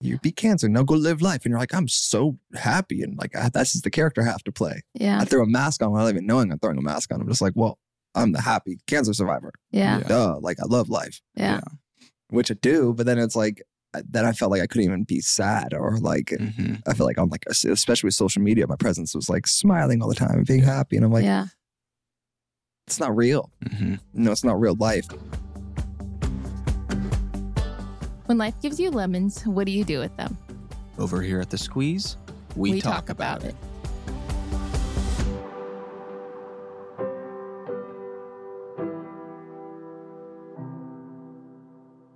you beat cancer. Now go live life. And you're like, I'm so happy. And like, I, that's just the character I have to play. Yeah. I throw a mask on without even knowing I'm throwing a mask on. I'm just like, well, I'm the happy cancer survivor. Yeah. Yeah. Duh. Like, I love life, Yeah. which I do. But then it's like, uh, then I felt like I couldn't even be sad or like, Mhm. I feel like I'm like, especially with social media, my presence was like smiling all the time and being happy. And I'm like, yeah. it's not real. Mhm. No, it's not real life. When life gives you lemons, what do you do with them? Over here at the squeeze, we, talk, about, it.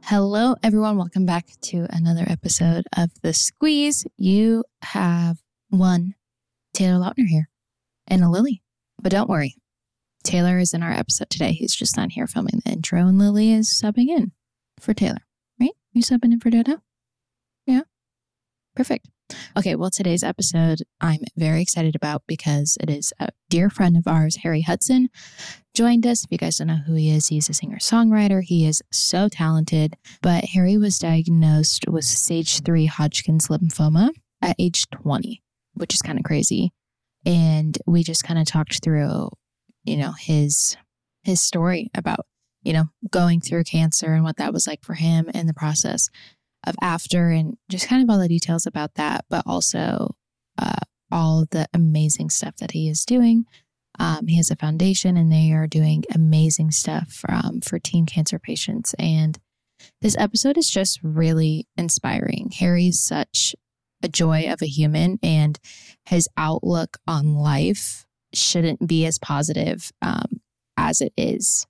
Hello, everyone. Welcome back to another episode of The Squeeze. You have one Taylor Lautner here and a Lily. But don't worry, Taylor is in our episode today. He's just not here filming the intro, and Lily is subbing in for Taylor? You subbing in for Dodo? Yeah. Perfect. Okay, well, today's episode I'm very excited about because it is a dear friend of ours, Harry Hudson, joined us. If you guys don't know who he is, he's a singer songwriter. He is so talented. But Harry was diagnosed with stage three Hodgkin's lymphoma at age 20, which is kind of crazy. And we just kind of talked through, you know, his his story about, you know, going through cancer and what that was like for him in the process of after and just kind of all the details about that, but also uh, all the amazing stuff that he is doing um, he has a foundation and they are doing amazing stuff um, for teen cancer patients. And this episode is just really inspiring. Harry's such a joy of a human, and his outlook on life shouldn't be as positive um, as it is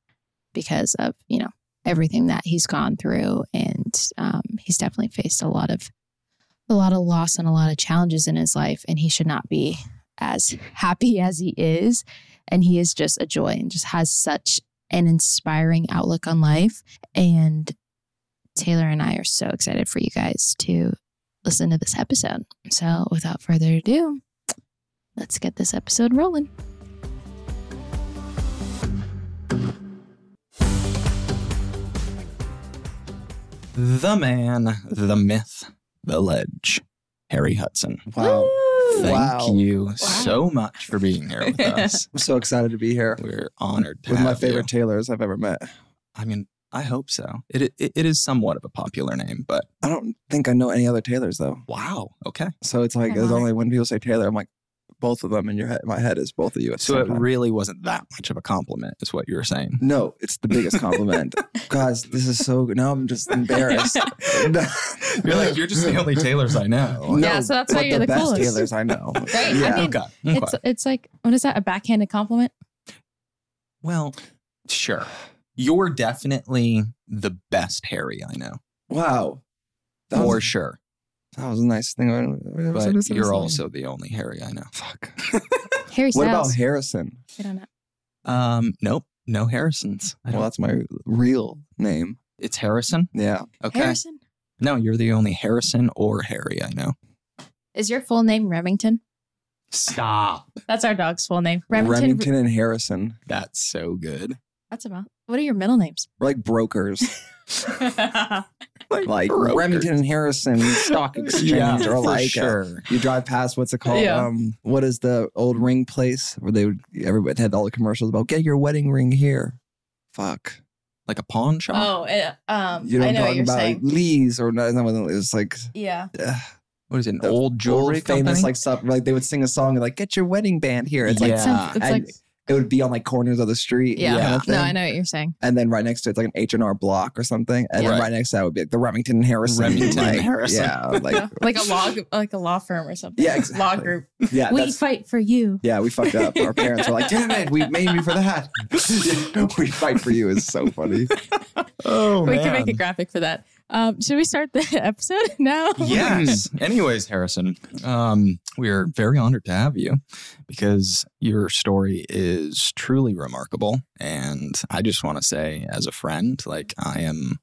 because of, you know, everything that he's gone through. And um, he's definitely faced a lot of a lot of loss and a lot of challenges in his life and he should not be as happy as he is. And he is just a joy and just has such an inspiring outlook on life. And Taylor and I are so excited for you guys to listen to this episode. So without further ado, let's get this episode rolling. The man, the myth, the ledge, Harry Hudson. Wow. Thank Wow. you so much for being here with us. I'm so excited to be here We're honored to with my favorite you. Taylors I've ever met. I mean, I hope so. It, it it is somewhat of a popular name, but I don't think I know any other Taylors though. wow. Okay. So it's like I'm it's only when people say Taylor, I'm like, both of them in your head. My head is both of you. At So it time. really wasn't that much of a compliment, is what you were saying. no, it's the biggest compliment, guys. This is so good. Now I'm just embarrassed. You're like, you're just the only Taylors I know. Yeah, so that's why you're the best coolest. Taylors I know. Right, I Yeah. mean- Okay. okay. It's it's like what is that? A backhanded compliment? well, sure. You're definitely the best Harry I know. wow. That For was, sure. That was a nice thing. I- I ever said But this in a you're song. also the only Harry I know. fuck. Harry What about Harrison? I don't know. Um, nope. No Harrisons. I Well, don't, that's my real name. it's Harrison. Yeah. Okay. Harrison. No, you're the only Harrison or Harry I know. Is your full name Remington? Stop. That's our dog's full name. Remington. Remington and Harrison. That's so good. That's about. What are your middle names? We're like brokers. like Brokers. Remington and Harrison Stock Exchange, or like uh, sure. you drive past what's it called? Yeah. Um, what is the old ring place where they would everybody had all the commercials about get your wedding ring here? Fuck, like a pawn shop. Oh, it, um, you know, I what know I'm what talking you're about saying. Lee's or no, that wasn't. It was like Yeah. uh, What is it? An the old jewelry old famous company? like stuff. Like they would sing a song like get your wedding band here. It's like Yeah. Some- it's like it would be on like corners of the street. yeah. kind of No. I know what you're saying. And then right next to it's like an H and R Block or something, and then Right. right next to that would be like the Remington and Harrison. Remington and like, Harrison. Yeah, like Like a law, like a law firm or something. Yeah, Law group. yeah. we fight for you. Yeah, we fucked up. Our parents were like, "Damn it, we made you for that." we fight for you is so funny. oh we can make a graphic for that. Um, should we start the episode now? Yes. Anyways, Harrison, um, we are very honored to have you because your story is truly remarkable. And I just want to say, as a friend, like I am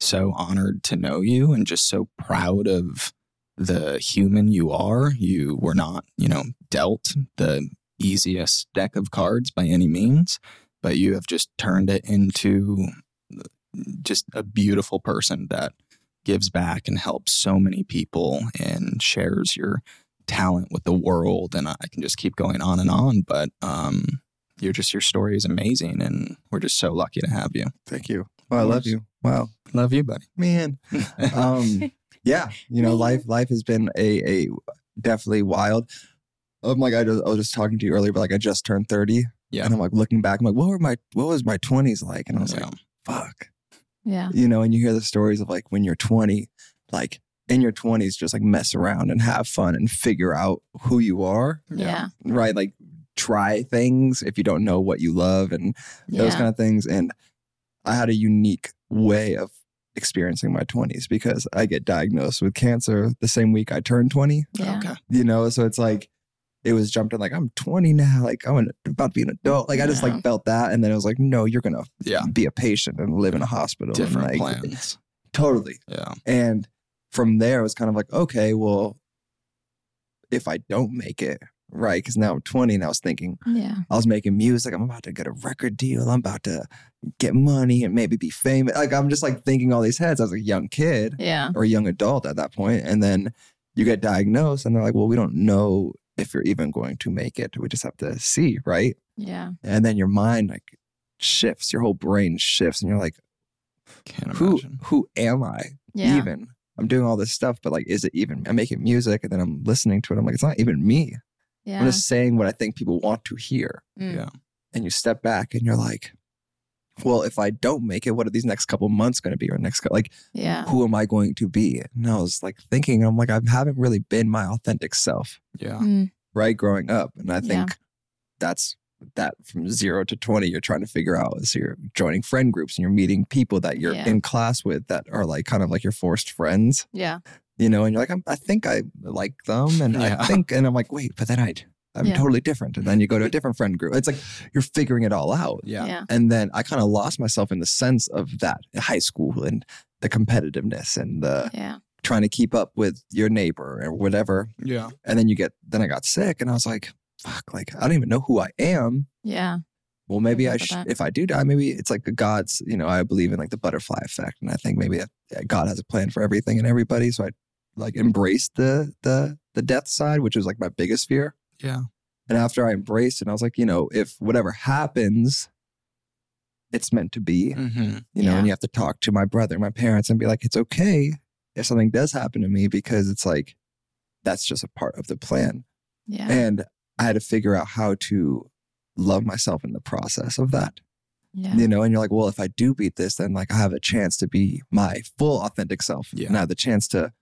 so honored to know you and just so proud of the human you are. You were not, you know, dealt the easiest deck of cards by any means, but you have just turned it into just a beautiful person that gives back and helps so many people and shares your talent with the world. And I can just keep going on and on. But um, you're just your story is amazing, and we're just so lucky to have you. Thank you. Well, I love you. Wow, Love you, buddy. man. Um, yeah, you know, life life has been a a definitely wild. Oh my god, I, just, I was just talking to you earlier, but like I just turned 30, Yeah. and I'm like looking back, I'm like, what were my what was my 20s like? And I was Yeah. like, fuck, Yeah. you know. And you hear the stories of like when you're 20, like in your 20s, just like mess around and have fun and figure out who you are, Yeah. right? Like try things if you don't know what you love and those Yeah. kind of things. And I had a unique way of experiencing my 20s because I get diagnosed with cancer the same week I turned 20, Yeah. Okay. you know? So it's like, it was jumped in like, I'm 20 now, like I'm an, about to be an adult. Like I just Yeah. like felt that. And then it was like, no, you're going to Yeah. be a patient and live in a hospital. and, Different like, plans. Totally. Yeah. And from there, it was kind of like, okay, well, if I don't make it, right? Because now I'm 20 and I was thinking, Yeah. I was making music. I'm about to get a record deal. I'm about to get money and maybe be famous. Like I'm just like thinking all these heads. I was a young kid Yeah. or a young adult at that point, and then you get diagnosed, and they're like, "Well, we don't know if you're even going to make it. We just have to see, right?" Yeah. And then your mind like shifts, your whole brain shifts, and you're like, Can't "Who imagine. who am I Yeah. even?" I'm doing all this stuff, but like, is it even? I'm making music, and then I'm listening to it. I'm like, it's not even me. Yeah. I'm just saying what I think people want to hear. Mm. Yeah. and you step back and you're like, well, if I don't make it, what are these next couple months going to be? Or next, cou- like, Yeah. who am I going to be? And I was like thinking, I'm like, I haven't really been my authentic self, Yeah. Mm. right? Growing up. And I Yeah. think that's that from zero to 20, you're trying to figure out as you're joining friend groups and you're meeting people that you're Yeah. in class with that are like kind of like your forced friends, Yeah. you know, and you're like, I'm, I think I like them. And Yeah. I think, and I'm like, wait, but then I, I'm Yeah. totally different. And then you go to a different friend group. It's like you're figuring it all out. Yeah. Yeah. And then I kind of lost myself in the sense of that high school and the competitiveness and the Yeah. trying to keep up with your neighbor or whatever. Yeah. And then you get, then I got sick and I was like, fuck, like, I don't even know who I am. Yeah. Well, maybe I, remember sh- if I do die, maybe it's like a God's, you know, I believe in like the butterfly effect. And I think maybe that yeah, God has a plan for everything and everybody. So I like embraced the, the, the death side, which was like my biggest fear. Yeah. And after I embraced it, I was like, you know, if whatever happens, it's meant to be Mm-hmm. you know, Yeah. and you have to talk to my brother, my parents, and be like, it's okay if something does happen to me because it's like, that's just a part of the plan. Yeah. And I had to figure out how to love myself in the process of that, Yeah. you know, and you're like, well, if I do beat this, then like I have a chance to be my full authentic self. Yeah. And I have the chance to,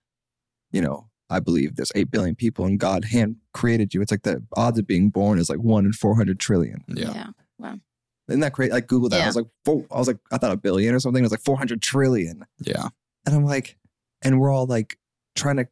you know, I believe there's 8 billion people and God hand created you. It's like the odds of being born is like one in 400 trillion. Yeah. Yeah. Isn't that crazy? Like Google that. I was like, four, I was like, I thought a billion or something. It was like 400 trillion. Yeah. And I'm like, and we're all like trying to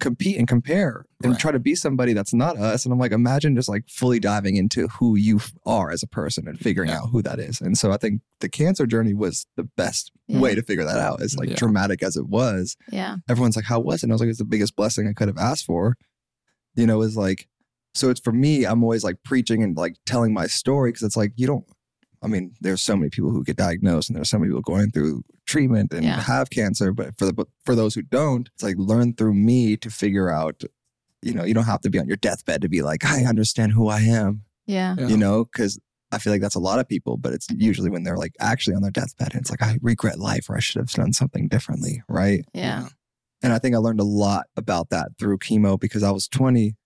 compete and compare and Right. try to be somebody that's not us. And I'm like, imagine just like fully diving into who you are as a person and figuring Yeah. out who that is. And so I think the cancer journey was the best Yeah. way to figure that out. As like Yeah. dramatic as it was, Yeah. everyone's like, how was it? And I was like, it's the biggest blessing I could have asked for. You know, is like, so it's for me, I'm always like preaching and like telling my story because it's like, you don't, I mean, there's so many people who get diagnosed and there's so many people going through treatment and Yeah. have cancer. But for the, for those who don't, it's like learn through me to figure out, you know, you don't have to be on your deathbed to be like, I understand who I am, Yeah. Yeah. you know, because I feel like that's a lot of people, but it's usually when they're like actually on their deathbed. And it's like, I regret life or I should have done something differently. Right. Yeah. And I think I learned a lot about that through chemo because I was 20.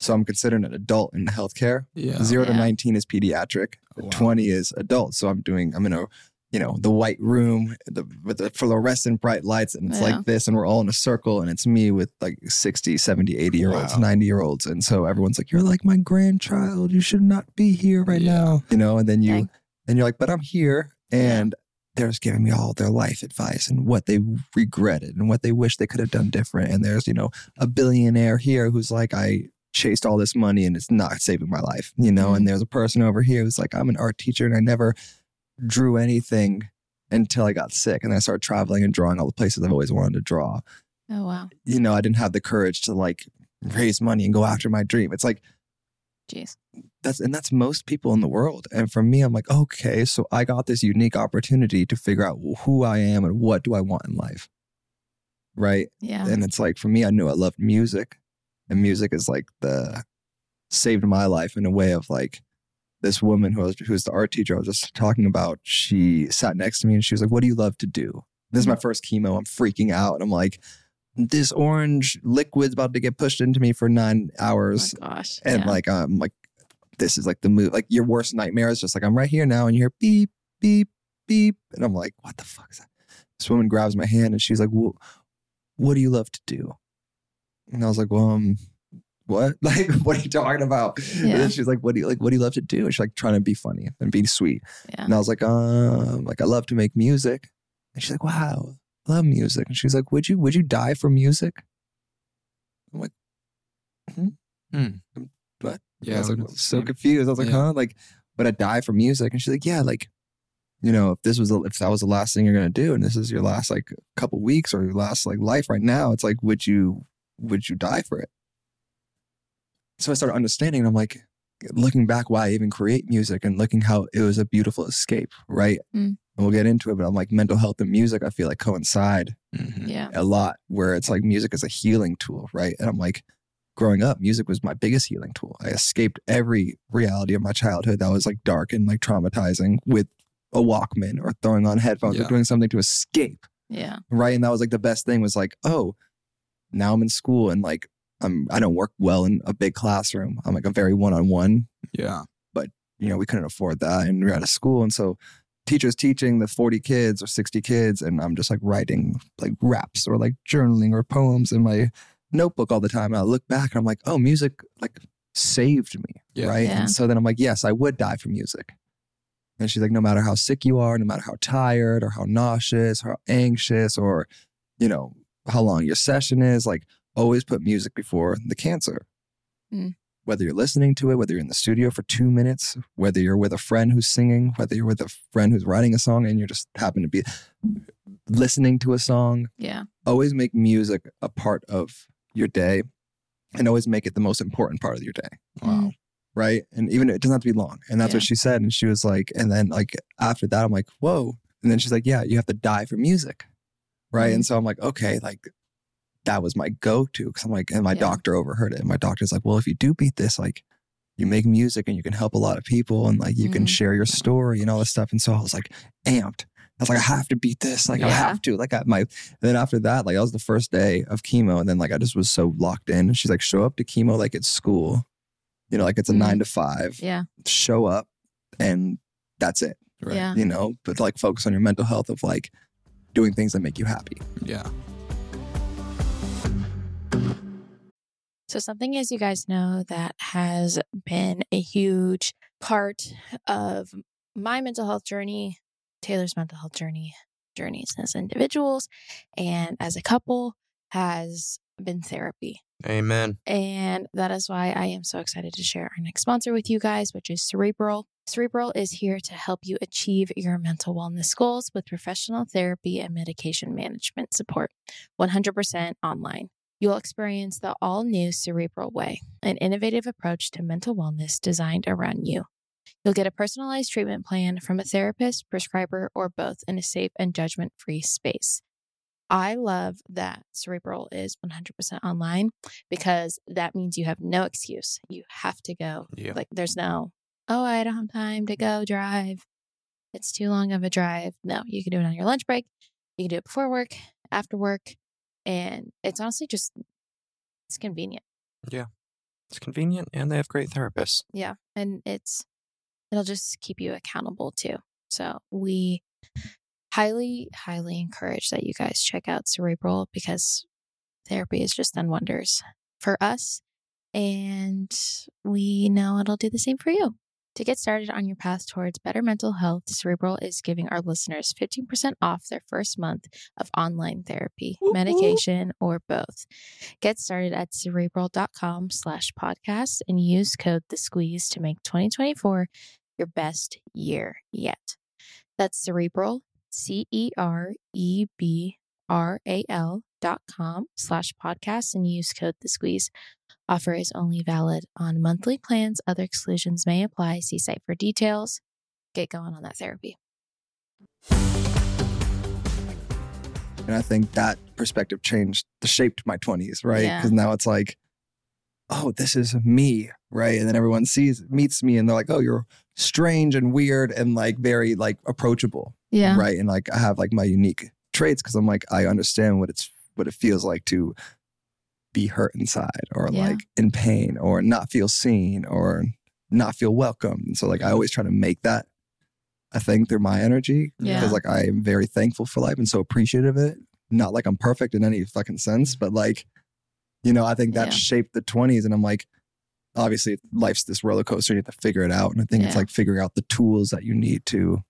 So I'm considered an adult in healthcare. Yeah. Zero to 19 is pediatric. Oh, wow. 20 is adult. So I'm doing, I'm in a, you know, the white room the, with the fluorescent bright lights. And it's Yeah. like this. And we're all in a circle. And it's me with like 60, 70, 80 year olds, Wow. 90 year olds. And so everyone's like, you're like my grandchild. You should not be here right Yeah. now. You know, and then you, Dang. and you're like, but I'm here. And they're just giving me all their life advice and what they regretted and what they wish they could have done different. And there's, you know, a billionaire here who's like, I chased all this money and it's not saving my life, you know? Mhm. And there's a person over here who's like, I'm an art teacher and I never drew anything until I got sick. And I started traveling and drawing all the places I've always wanted to draw. Oh wow. You know, I didn't have the courage to like raise money and go after my dream. It's like, Jeez. that's and that's most people in the world and for me i'm like okay so i got this unique opportunity to figure out who i am and what do i want in life right? Yeah. And it's like for me, I knew I loved music, and music is like the saved my life in a way of like this woman who was who was the art teacher I was just talking about. She sat next to me and she was like, "What do you love to do?" This is my first chemo. I'm freaking out, and I'm like, "This orange liquid's about to get pushed into me for nine hours." my gosh. and yeah. like I'm like, this is like the move. Like your worst nightmare is just like I'm right here now, and you hear beep beep beep, and I'm like, what the fuck is that? This woman grabs my hand and she's like, well, what do you love to do? And I was like, well, um, what? Like, what are you talking about? And then she's like, what do you like? What do you love to do? And she's like trying to be funny and be sweet. yeah. And I was like, um, like I love to make music. And she's like, wow, I love music. And she's like, would you would you die for music? I'm like, hmm? Hmm. What? Yeah, I was I like, would- so yeah. confused. I was like, Yeah. huh? Like, but I die for music. And she's like, yeah, like, you know, if this was, the- if that was the last thing you're gonna do, and this is your last like couple weeks or your last like life right now, it's like, would you, would you die for it? So I started understanding, and I'm like, looking back, why I even create music, and looking how it was a beautiful escape, right? Mm. And we'll get into it, but I'm like, mental health and music, I feel like coincide Mhm. yeah. a lot where it's like music is a healing tool, right? And I'm like, growing up, music was my biggest healing tool. I escaped every reality of my childhood that was like dark and like traumatizing with a Walkman or throwing on headphones or doing something to escape, Yeah. right? And that was like the best thing was like, oh, now I'm in school and like I'm I don't work well in a big classroom. I'm like a very one on one. Yeah. But you know, we couldn't afford that, and we we're out of school, and so teachers teaching the 40 kids or 60 kids and i'm just like writing like raps or like journaling or poems in my notebook all the time and i look back and i'm like oh music like saved me Yeah. right Yeah. and so then i'm like yes i would die for music and she's like no matter how sick you are no matter how tired or how nauseous or how anxious or you know how long your session is like always put music before the cancer. Mm. whether you're listening to it whether you're in the studio for two minutes whether you're with a friend who's singing whether you're with a friend who's writing a song and you just happen to be listening to a song. Yeah. always make music a part of your day and always make it the most important part of your day. Wow. right? And even it doesn't have to be long. And that's what she said. And she was like and then like after that i'm like whoa. And then she's like yeah you have to die for music. Right? Mhm. and so i'm like okay like that was my go-to because i'm like and my Yeah. doctor overheard it and my doctor's like well if you do beat this like you make music and you can help a lot of people and like you can Mhm. share your story and all this stuff and so i was like amped I was like, I have to beat this. Like, I have to. Like, I, my. And then after that, like, that was the first day of chemo, and then like, I just was so locked in. And she's like, show up to chemo like it's school, you know, like it's a Mhm. nine to five. Yeah. Show up, and that's it. Right. Yeah. You know, but like focus on your mental health of like doing things that make you happy. Yeah. So, something, as you guys know, that has been a huge part of my mental health journey, Taylor's mental health journey, journeys as individuals and as a couple has been therapy. Amen. And that is why I am so excited to share our next sponsor with you guys, which is Cerebral. Cerebral is here to help you achieve your mental wellness goals with professional therapy and medication management support, 100% online. You'll experience the all new Cerebral Way, an innovative approach to mental wellness designed around you. You'll get a personalized treatment plan from a therapist, prescriber, or both in a safe and judgment free space. I love that Cerebral is 100% online because that means you have no excuse. You have to go. Yeah. Like, there's no, oh, I don't have time to go drive. It's too long of a drive. No, you can do it on your lunch break. You can do it before work, after work. And it's honestly just, it's convenient. Yeah. It's convenient and they have great therapists. Yeah. And it's, it'll just keep you accountable too. So we highly, highly encourage that you guys check out Cerebral because therapy has just done wonders for us. And we know it'll do the same for you. To get started on your path towards better mental health, Cerebral is giving our listeners 15% off their first month of online therapy, whoop. medication, or both. Get started at cerebral.com slash podcast and use code the squeeze to make 2024 your best year yet. That's cerebral, C E R E B R A L dot com slash podcast and use code the squeeze. Offer is only valid on monthly plans. Other exclusions may apply. See site for details. Get going on that therapy. And I think that perspective changed, shaped my 20s, right? Yeah. Because now it's like, oh, this is me, right? And then everyone sees, meets me and they're like, oh, you're strange and weird and like very like approachable, Yeah. right? And like I have like my unique traits because I'm like, I understand what it's, what it feels like to be hurt inside or Yeah. like in pain or not feel seen or not feel welcome. And so like I mm-hmm. always try to make that a thing through my energy Yeah. because like I am very thankful for life and so appreciative of it. Not like I'm perfect in any fucking sense, mm-hmm. but like, you know, I think that Yeah. shaped the 20s. And I'm like, obviously life's this roller coaster. You have to figure it out. And I think it's like figuring out the tools that you need to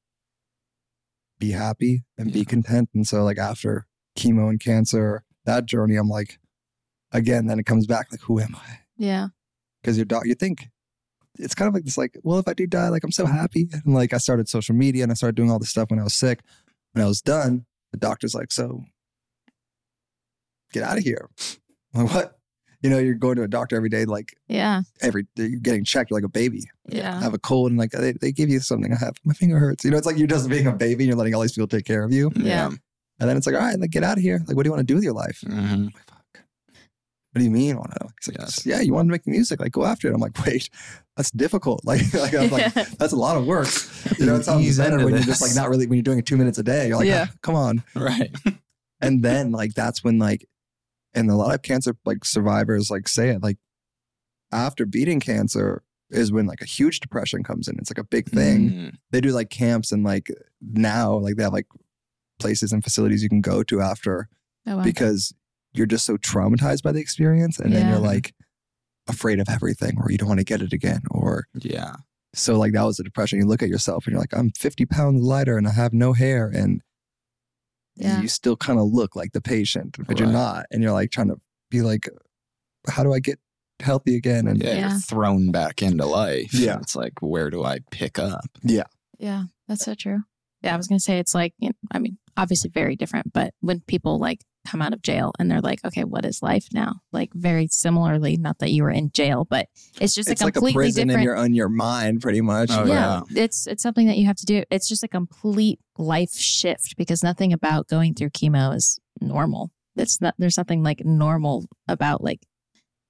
be happy and be content. And so like after chemo and cancer, that journey, I'm like, again, then it comes back like, who am I? Yeah. because your dog you think it's kind of like this like well if i do die like i'm so happy and like i started social media and i started doing all this stuff when i was sick when i was done the doctor's like so get out of here I'm like what you know you're going to a doctor every day like Yeah. every you're getting checked you're like a baby I Yeah. have a cold and like they, they give you something i have my finger hurts you know it's like you're just being a baby and you're letting all these people take care of you Yeah. and then it's like all right like get out of here like what do you want to do with your life Mhm. I'm like, fuck. What do you mean? Want to? He's like, Yes. yeah, you want to make music? Like, go after it. I'm like, wait, that's difficult. Like, like I'm like, that's a lot of work. You know, it sounds Ease better when you're just like not really when you're doing it two minutes a day. You're like, Yeah. "Ah, come on. Right. And then like that's when like, and a lot of cancer like survivors like say it like, after beating cancer is when like a huge depression comes in. It's like a big thing. Mm. They do like camps and like now like they have like places and facilities you can go to after Oh, wow. because you're just so traumatized by the experience and then you're like afraid of everything or you don't want to get it again or Yeah. so like that was the depression you look at yourself and you're like i'm 50 pounds lighter and i have no hair and Yeah. you still kind of look like the patient but you're not and you're like trying to be like how do i get healthy again and Yeah. Yeah. You're thrown back into life. Yeah. It's like, where do I pick up? Yeah, Yeah. that's so true. Yeah, I was gonna say it's like you know, I mean, obviously very different, but when people like come out of jail and they're like, okay, what is life now? Like very similarly, not that you were in jail, but it's just it's a like a completely prison in different. your on your mind pretty much Oh, yeah, it's it's something that you have to do. It's just a complete life shift because nothing about going through chemo is normal. It's not. There's nothing like normal about like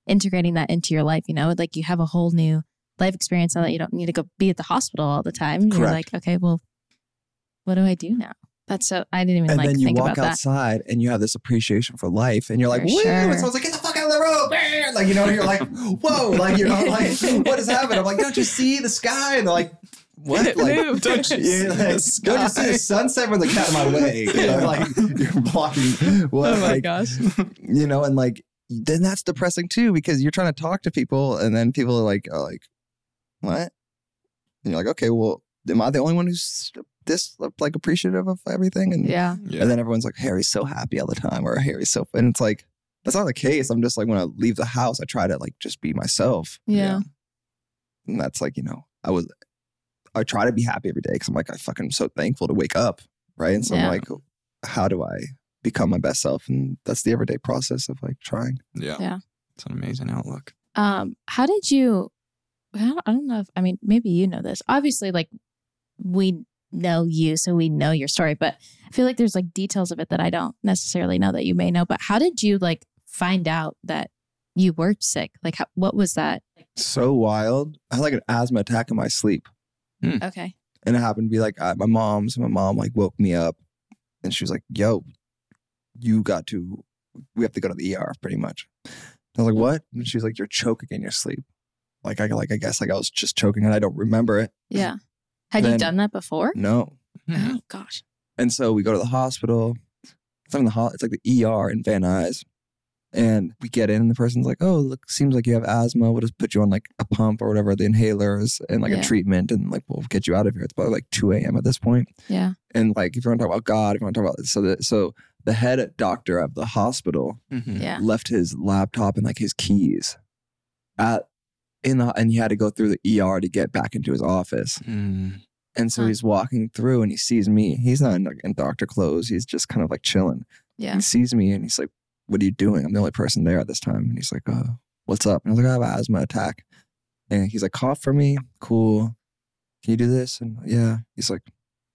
integrating that into your life. You know, like you have a whole new life experience now that you don't need to go be at the hospital all the time. You're like, okay, well, what do I do now? That's so. I didn't even and like then you think walk about that. outside and you have this appreciation for life and you're like, For woo! sure. And someone's like, get the fuck out of the road. Like, you know, you're like, whoa, like, you're not like, what is happening? I'm like, don't you see the sky? And they're like, what? Like, Move, don't you see like, the don't you see the sunset with the cat in my way? You know, like, you're blocking what, oh my like, gosh. you know, and like, then that's depressing too because you're trying to talk to people and then people are like, are like, what? And you're like, okay, well, am I the only one who's this like appreciative of everything? And Yeah. Yeah. and then everyone's like, Harry's so happy all the time, or Harry's so, and it's like, that's not the case. I'm just like, when I leave the house, I try to like just be myself. Yeah. And that's like, you know, I was, I try to be happy every day because I'm like, I fucking am so thankful to wake up. Right. And so Yeah. I'm like, how do I become my best self? And that's the everyday process of like trying. Yeah. Yeah. It's an amazing outlook. Um, how did you? I don't, I don't know if I mean maybe you know this. Obviously, like we know you, so we know your story. But I feel like there's like details of it that I don't necessarily know that you may know. But how did you like find out that you were sick? Like, how, what was that? So wild. I had like an asthma attack in my sleep. Okay. And it happened to be like at my mom's. My mom like woke me up and she was like, yo, you got to, we have to go to the ER pretty much. I was like, what? And she was like, you're choking in your sleep. Like I like I guess like I was just choking and I don't remember it. Yeah. Had you done that before? No. Oh gosh. And so we go to the hospital. It's not in the ho- it's like the ER in Van Nuys. And we get in and the person's like, Oh, look, seems like you have asthma. We'll just put you on like a pump or whatever, the inhalers and like Yeah. a treatment and like we'll get you out of here. It's probably like two AM at this point. Yeah. And like if you want to talk about God, if you want to talk about so the so the head doctor of the hospital Mhm. Yeah. left his laptop and like his keys at in the and he had to go through the ER to get back into his office. Mm. And so Huh. he's walking through and he sees me. He's not in, in doctor clothes. He's just kind of like chilling. Yeah. He sees me and he's like, What are you doing? I'm the only person there at this time. And he's like, Oh, what's up? And I was like, I have an asthma attack. And he's like, Cough for me. Cool. Can you do this? And yeah. He's like,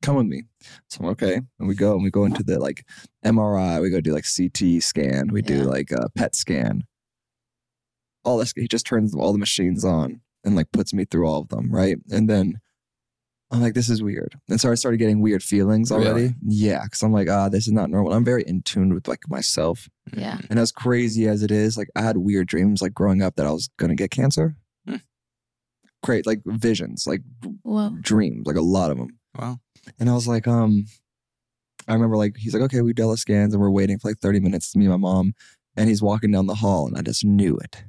come with me. So I'm okay. And we go and we go into the like MRI. We go do like CT scan. We do like a PET scan. All this. He just turns all the machines on and like puts me through all of them, right? And then I'm like, this is weird. And so I started getting weird feelings already. Really? Yeah, because I'm like, ah, this is not normal. I'm very in tune with like myself. Yeah. And as crazy as it is, like I had weird dreams like growing up that I was gonna get cancer. Hmm. Great, like visions, like Whoa. dreams, like a lot of them. Wow. And I was like, um, I remember like he's like, okay, we did the scans and we're waiting for like 30 minutes. It's me and my mom, and he's walking down the hall, and I just knew it.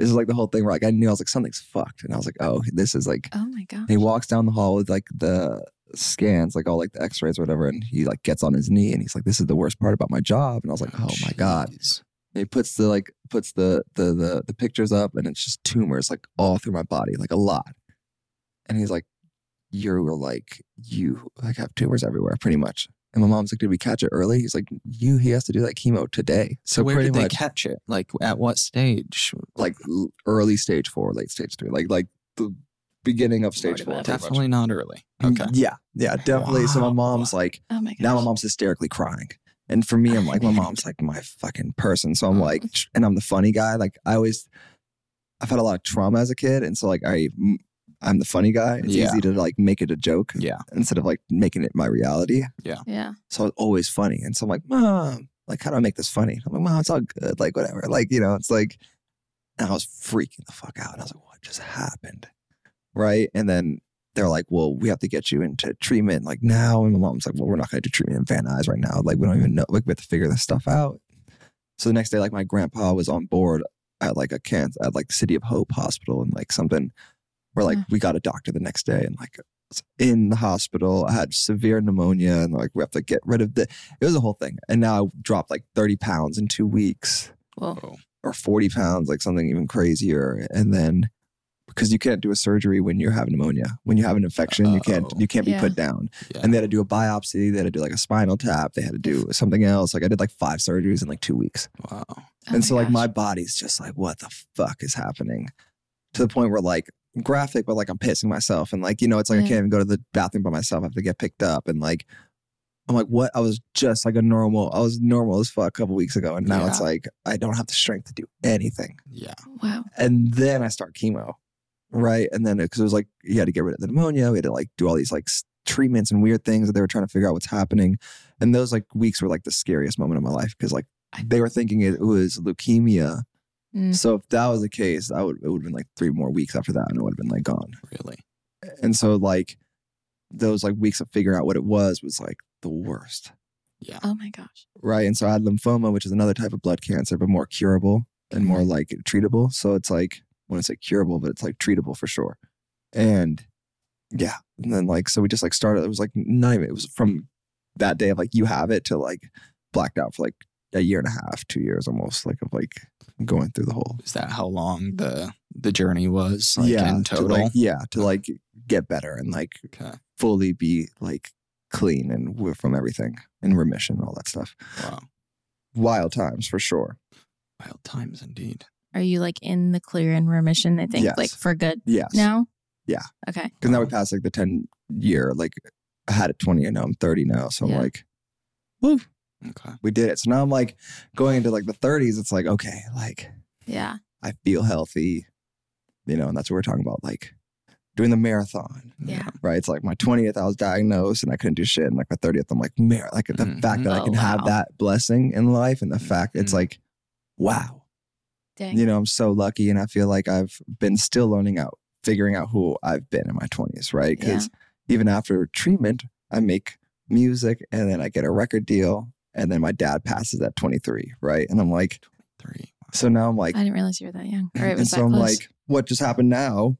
This is like the whole thing where like I knew I was like something's fucked, and I was like, oh, this is like. Oh my god. He walks down the hall with like the scans, like all like the X-rays or whatever, and he like gets on his knee and he's like, "This is the worst part about my job." And I was like, "Oh my god!" And he puts the like puts the the the the pictures up, and it's just tumors like all through my body, like a lot. And he's like, "You're like you like have tumors everywhere, pretty much." And my mom's like, "Did we catch it early?" He's like, "You he has to do that chemo today." So Where pretty did they much catch it? Like at what stage? like early stage four, late stage three, like like the beginning of stage four. bad. much. Definitely not early. Mm, Okay. Yeah, yeah, definitely. So my mom's like, Oh my gosh. now my mom's hysterically crying. And for me, I'm like, my mom's like my fucking person. So I'm like, and I'm the funny guy. Like I always, I've had a lot of trauma as a kid. And so like, I, I'm the funny guy. It's Yeah. easy to like make it a joke Yeah. instead of like making it my reality. Yeah. Yeah. So it's always funny. And so I'm like, mom, like, how do I make this funny? I'm like, mom, it's all good. Like, whatever. Like, you know, it's like, and I was freaking the fuck out. And I was like, what just happened? Right. And then they're like, well, we have to get you into treatment like now. And my mom's like, well, we're not going to do treatment in Van Nuys right now. Like, we don't even know. Like, we have to figure this stuff out. So the next day, like, my grandpa was on board at like a can at like City of Hope Hospital and like something where like Huh. we got a doctor the next day and like in the hospital. I had severe pneumonia and like we have to get rid of the. It was a whole thing. And now I dropped like 30 pounds in two weeks Whoa. Or 40 pounds, like something even crazier. And then because you can't do a surgery when you have pneumonia, when you have an infection, you can't you can't be Yeah. put down. yeah. And they had to do a biopsy. They had to do like a spinal tap. They had to do something else. Like I did like five surgeries in like two weeks. wow. Oh and so like my body's just like, what the fuck is happening? To the point where like graphic, but like I'm pissing myself. And like, you know, it's like I can't even go to the bathroom by myself. I have to get picked up. And like I'm like, what? I was just like a normal, I was normal as fuck a couple weeks ago. And now it's like I don't have the strength to do anything. Yeah. Wow. And then I start chemo. Right. And then because it was like you had to get rid of the pneumonia. We had to like do all these like treatments and weird things that they were trying to figure out what's happening. And those like weeks were like the scariest moment of my life because like they were thinking it was leukemia. Mm. So if that was the case, I would it would have been like three more weeks after that and it would have been like gone. Really. And so like those like weeks of figuring out what it was was like the worst. Yeah. Oh my gosh. Right. And so I had lymphoma, which is another type of blood cancer, but more curable and more like treatable. So it's like when I say curable, but it's like treatable for sure. And yeah. And then like so we just like started, it was like not even it was from that day of like you have it to like blacked out for like a year and a half, two years almost, like of like going through the whole Is that how long the the journey was? Like in to, total. like, yeah, to like get better and like okay. fully be like clean and w- from everything in remission and all that stuff. Wow. Wild times for sure. Wild times indeed. Are you like in the clear and remission? I think Yes. like for good Yes. now. Yeah. Okay. Because now we passed like the 10 year, like I had it 20 and now I'm 30 now. So I'm like, woo, Okay. we did it. So now I'm like going into like the 30s. It's like, okay, like Yeah. I feel healthy, you know, and that's what we're talking about. Like doing the marathon, Yeah. right? It's like my 20th, I was diagnosed and I couldn't do shit. And like my 30th, I'm like, mar- like the Mhm. fact that I Oh, can have that blessing in life and the fact it's Mhm. like, wow, Dang. you know, I'm so lucky. And I feel like I've been still learning out, figuring out who I've been in my 20s, right? Because even after treatment, I make music and then I get a record deal. And then my dad passes at 23, right? And I'm like, Three. so now I'm like, I didn't realize you were that young. Or it and was so I'm close. like, what just happened now?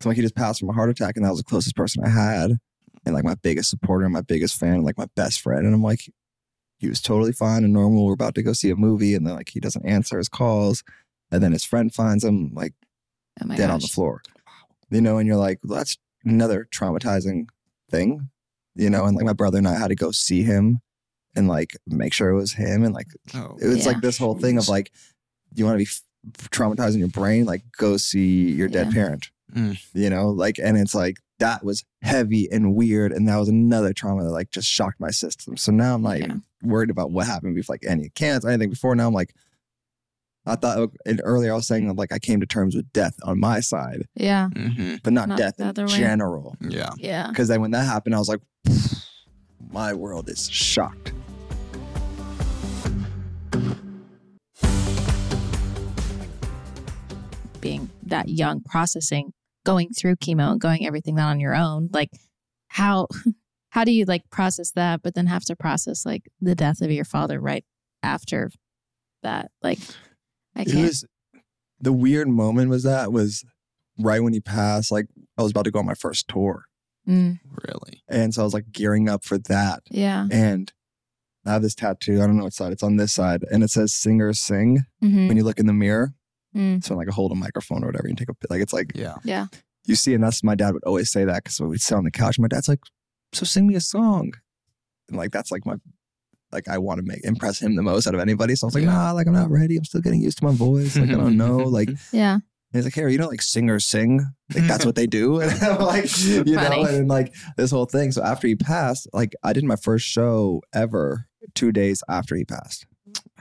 So like he just passed from a heart attack, and that was the closest person I had, and like my biggest supporter, and my biggest fan, and like my best friend. And I'm like, he was totally fine and normal. We're about to go see a movie, and then like he doesn't answer his calls, and then his friend finds him like oh dead gosh. on the floor. You know, and you're like, well, that's another traumatizing thing, you know. And like my brother and I had to go see him, and like make sure it was him, and like Oh. it was Yeah. like this whole thing of like, you want to be f- traumatized your brain, like go see your dead Yeah. parent. Mm. You know, like, and it's like that was heavy and weird. And that was another trauma that like just shocked my system. So now I'm like Yeah. worried about what happened before, like any cancer, anything before. Now I'm like, I thought and earlier I was saying like I came to terms with death on my side, Yeah. hmm but not, Not death in way. general. Yeah. Yeah. Because then when that happened, I was like, my world is shocked. Being that young, processing, going through chemo and going everything that on your own, like how how do you like process that, but then have to process like the death of your father right after that? Like I It can't. was the weird moment was that was right when he passed. Like I was about to go on my first tour, Mm, Really. and so I was like gearing up for that. yeah. And I have this tattoo. I don't know what side. It's on this side, and it says "Singers Sing." hmm When you look in the mirror, Mm. so like I hold a microphone or whatever, and take a like it's like Yeah. Yeah. you see, and that's my dad would always say that because we'd sit on the couch. My dad's like, "So sing me a song," and like that's like my like I want to make impress him the most out of anybody. So I was like, Yeah. "Nah, like I'm not ready. I'm still getting used to my voice. Like I don't know. Like Yeah. And he's like, hey, you know, like singers sing. Like that's what they do. And I'm like, you know, and like this whole thing. So after he passed, like I did my first show ever two days after he passed.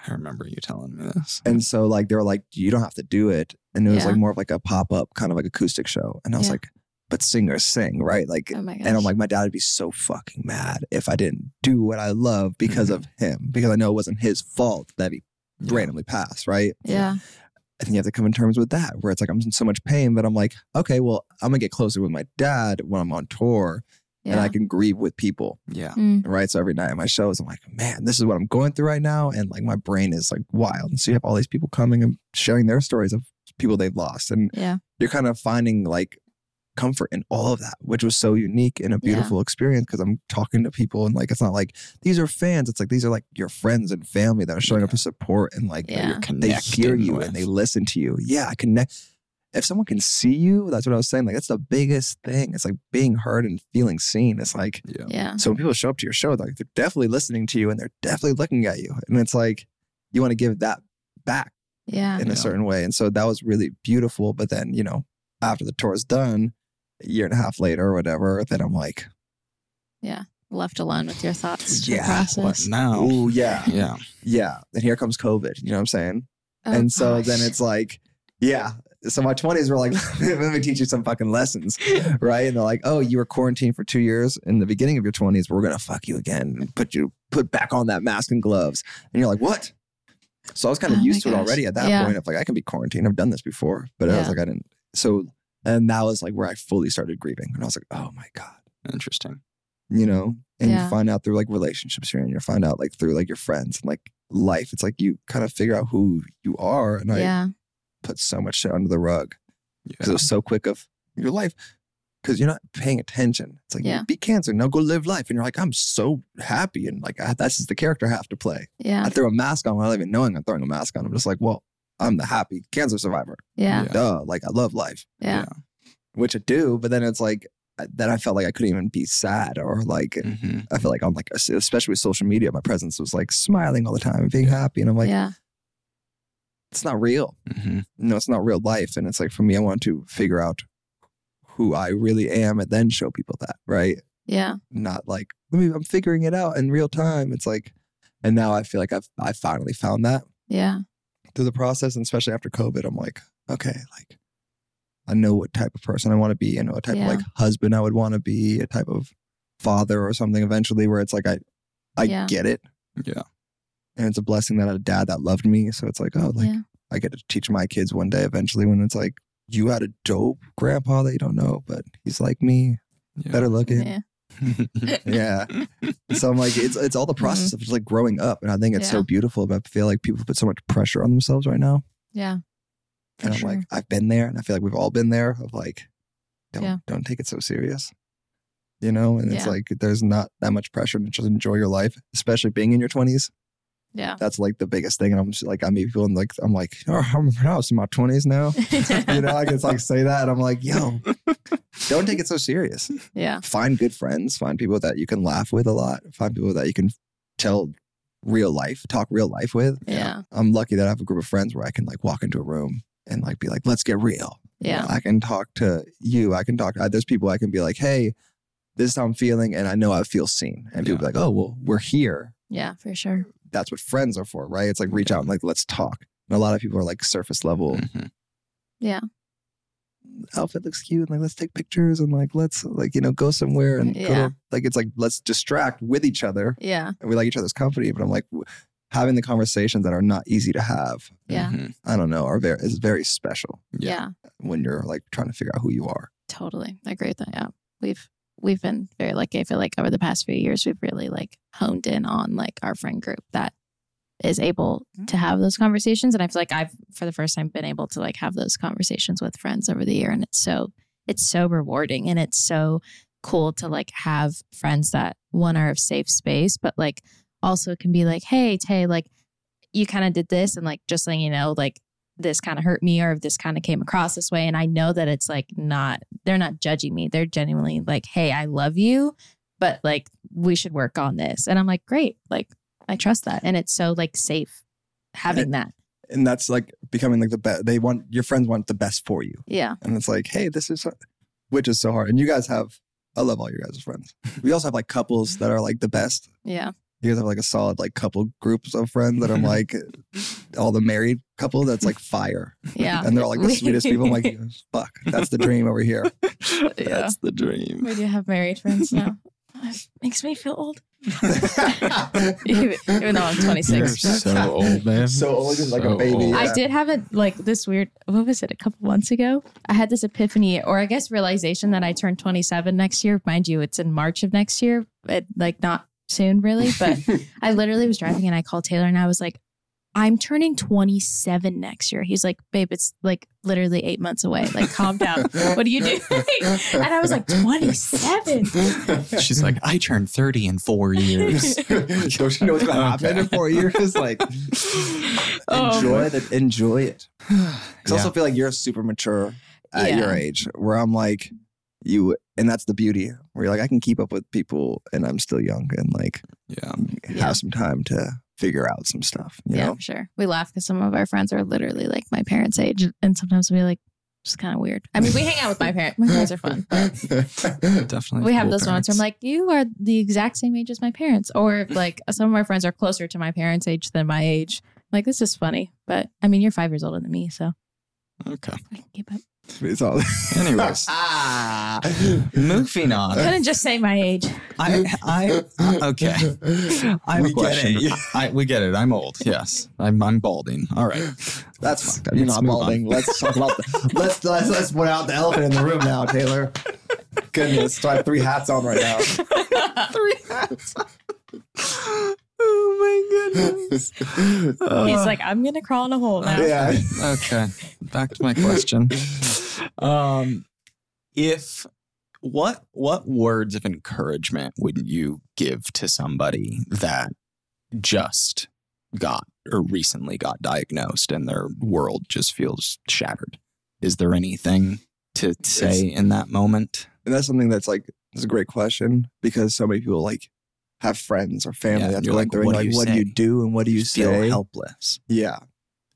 I remember you telling me this. And so like they were like, you don't have to do it. And it was Yeah. like more of like a pop-up kind of like acoustic show. And I was Yeah. like, but singers sing, right? Like Oh my and I'm like, my dad would be so fucking mad if I didn't do what I love because Mm-hmm. of him. Because I know it wasn't his fault that he Yeah. randomly passed, right? yeah. I think you have to come in terms with that, where it's like I'm in so much pain, but I'm like, okay, well, I'm gonna get closer with my dad when I'm on tour, and I can grieve with people, Yeah. Mm, right? So every night at my shows, I'm like, man, this is what I'm going through right now, and like my brain is like wild. And so you have all these people coming and sharing their stories of people they've lost, and yeah. you're kind of finding like comfort in all of that, which was so unique and a beautiful experience because I'm talking to people and like it's not like these are fans. It's like these are like your friends and family that are showing up to support and like Yeah. They hear you with. and they listen to you. Yeah, I connect. If someone can see you, that's what I was saying. Like that's the biggest thing. It's like being heard and feeling seen. It's like Yeah. Yeah. so when people show up to your show, like they're definitely listening to you and they're definitely looking at you. And it's like you want to give that back Yeah. in Yeah. a certain way. And so that was really beautiful. But then, you know, after the tour is done, a year and a half later or whatever, then I'm like, yeah. Left alone with your thoughts to Yeah, What process. now? oh yeah, Yeah. yeah. And here comes COVID. You know what I'm saying? Oh, and so gosh. then it's like, yeah. So my 20s were like, let me teach you some fucking lessons, right? And they're like, oh, you were quarantined for two years. In the beginning of your 20s, we're gonna fuck you again and put you put back on that mask and gloves. And you're like, what? So I was kind of Oh used to it already at that Yeah. point of like, I can be quarantined. I've done this before, but I was like, I didn't. So, and that was like where I fully started grieving. And I was like, oh my God, Interesting. you know? And Yeah. you find out through like relationships you're in, you find out like through like your friends and like life. It's like you kind of figure out who you are. And I yeah. Put so much shit under the rug because Yeah. it was so quick of your life because you're not paying attention. It's like Yeah. you beat cancer, now go live life, and you're like, I'm so happy, and like I, that's just the character I have to play. Yeah. I throw a mask on without even knowing I'm throwing a mask on. I'm just like, well, I'm the happy cancer survivor. Yeah. Yeah. Duh, like I love life, Yeah. which I do, but then it's like then I felt like I couldn't even be sad or like Mhm. I feel like I'm like especially with social media, my presence was like smiling all the time and being happy, and I'm like, yeah. It's not real. Mhm. no, it's not real life. And it's like for me, I want to figure out who I really am and then show people that, right? Yeah. Not like, let me, I'm figuring it out in real time. It's like, and now I feel like I've I finally found that Yeah. through the process, and especially after COVID, I'm like, okay, like I know what type of person I want to be. I know what type Yeah. of like husband I would want to be, a type of father or something eventually where it's like I I Yeah. get it. Yeah. And it's a blessing that I had a dad that loved me. So it's like, oh, like Yeah. I get to teach my kids one day eventually when it's like, you had a dope grandpa that you don't know, but he's like me, Yeah. better looking. Yeah. Yeah. so I'm like, it's it's all the process of just like growing up. And I think it's Mm-hmm. Yeah. so beautiful, but I feel like people put so much pressure on themselves right now. Yeah. For and I'm sure. like, I've been there and I feel like we've all been there of like, don't Yeah. don't take it so serious. You know, and it's Yeah. like there's not that much pressure to just enjoy your life, especially being in your twenties. Yeah. That's like the biggest thing. And I'm just like, I meet people and like I'm like, oh, I'm was in my twenties now. you know, I can like say that. And I'm like, yo, don't take it so serious. yeah. Find good friends, find people that you can laugh with a lot, find people that you can tell real life, talk real life with. Yeah. I'm lucky that I have a group of friends where I can like walk into a room and like be like, let's get real. Yeah. I can talk to you. I can talk. I, there's people I can be like, hey, this is how I'm feeling, and I know I feel seen. And people be like, oh, well, we're here. Yeah, for sure. That's what friends are for, right? It's like reach out and like let's talk. And a lot of people are like surface level. Mhm. Outfit looks cute. and Like let's take pictures and like let's like you know go somewhere and go to, like it's like let's distract with each other. Yeah. And we like each other's company, but I'm like w- having the conversations that are not easy to have. Yeah. Mhm. I don't know, are very is very special Yeah. when you're like trying to figure out who you are. Totally. I agree with that. Yeah. We've we've been very lucky. I feel like over the past few years we've really like honed in on like our friend group that is able mm-hmm. to have those conversations. And I feel like I've for the first time been able to like have those conversations with friends over the year. And it's so it's so rewarding and it's so cool to like have friends that one are of safe space, but like also can be like, hey, Tay, like you kind of did this and like just letting you know, like this kind of hurt me or if this kind of came across this way. And I know that it's like not, they're not judging me. They're genuinely like, hey, I love you, but like we should work on this. And I'm like, great. Like I trust that. And it's so like safe having that. And that's like becoming like the best. They want your friends want the best for you. Yeah. And it's like, hey, this is, which is so hard. And you guys have, I love all your guys' friends. We also have like couples that are like the best. Yeah. You guys have like a solid like couple groups of friends that I'm like, all the married couple that's like fire. Yeah. And they're all like the sweetest people. I'm like, fuck, that's the dream over here. yeah. That's the dream. We do have married friends now. It makes me feel old. even, even though I'm 26. You're so old, man. So old, just like a baby. old. I did have a like this weird what was it a couple months ago? I had this epiphany or I guess realization that I turned 27 next year. Mind you, it's in March of next year. It, like not soon really, but I literally was driving and I called Taylor and I was like I'm turning 27 next year. He's like, babe, it's like literally eight months away. Like, calm down. What are you doing? and I was like, 27. She's like, I turned 30 in four years. Don't you know what's gonna happen in four years? Like Oh, enjoy the enjoy it. Because I also feel like you're super mature at Yeah. your age, where I'm like you, and that's the beauty. Where you're like, I can keep up with people, and I'm still young, and like Yeah. have Yeah. some time to figure out some stuff. You yeah, know, for sure. We laugh because some of our friends are literally like my parents' age, and sometimes we like just kind of weird. I mean, we hang out with my parents. My parents are fun. Definitely. We have cool those moments where I'm like, you are the exact same age as my parents, or like some of my friends are closer to my parents' age than my age. Like this is funny, but I mean, you're five years older than me, so okay. I can keep up. It's all. Anyways. ah, Moving on. Couldn't just say my age. I, I, okay. I have We a get question. it. I, we get it. I'm old. Yes. I'm, I'm balding. All right. That's fucked up. You're Let's not move on. balding. Let's talk about the, let's let's let's put out the elephant in the room now, Taylor. Goodness, so I have three hats on right now. Three hats. oh my goodness. He's like, I'm gonna crawl in a hole now. yeah. okay back to my question um if what what words of encouragement would you give to somebody that just got or recently got diagnosed and their world just feels shattered is there anything to say in that moment And that's something that's like it's a great question because so many people like have friends or family Yeah, that's going like, through. what do you're you like, what do you do and what do you feel say? helpless Yeah.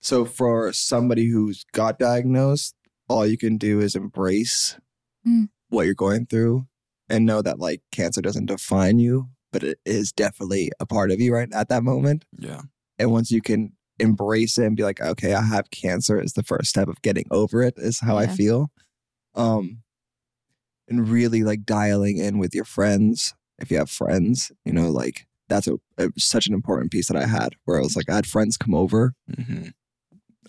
So for somebody who's got diagnosed, all you can do is embrace Mm. what you're going through and know that like cancer doesn't define you, but it is definitely a part of you right at that moment. yeah And once you can embrace it and be like, okay, I have cancer is the first step of getting over it, is how I feel. Um and really like dialing in with your friends. If you have friends, you know, like that's a, a such an important piece that I had where I was like, I had friends come over hmm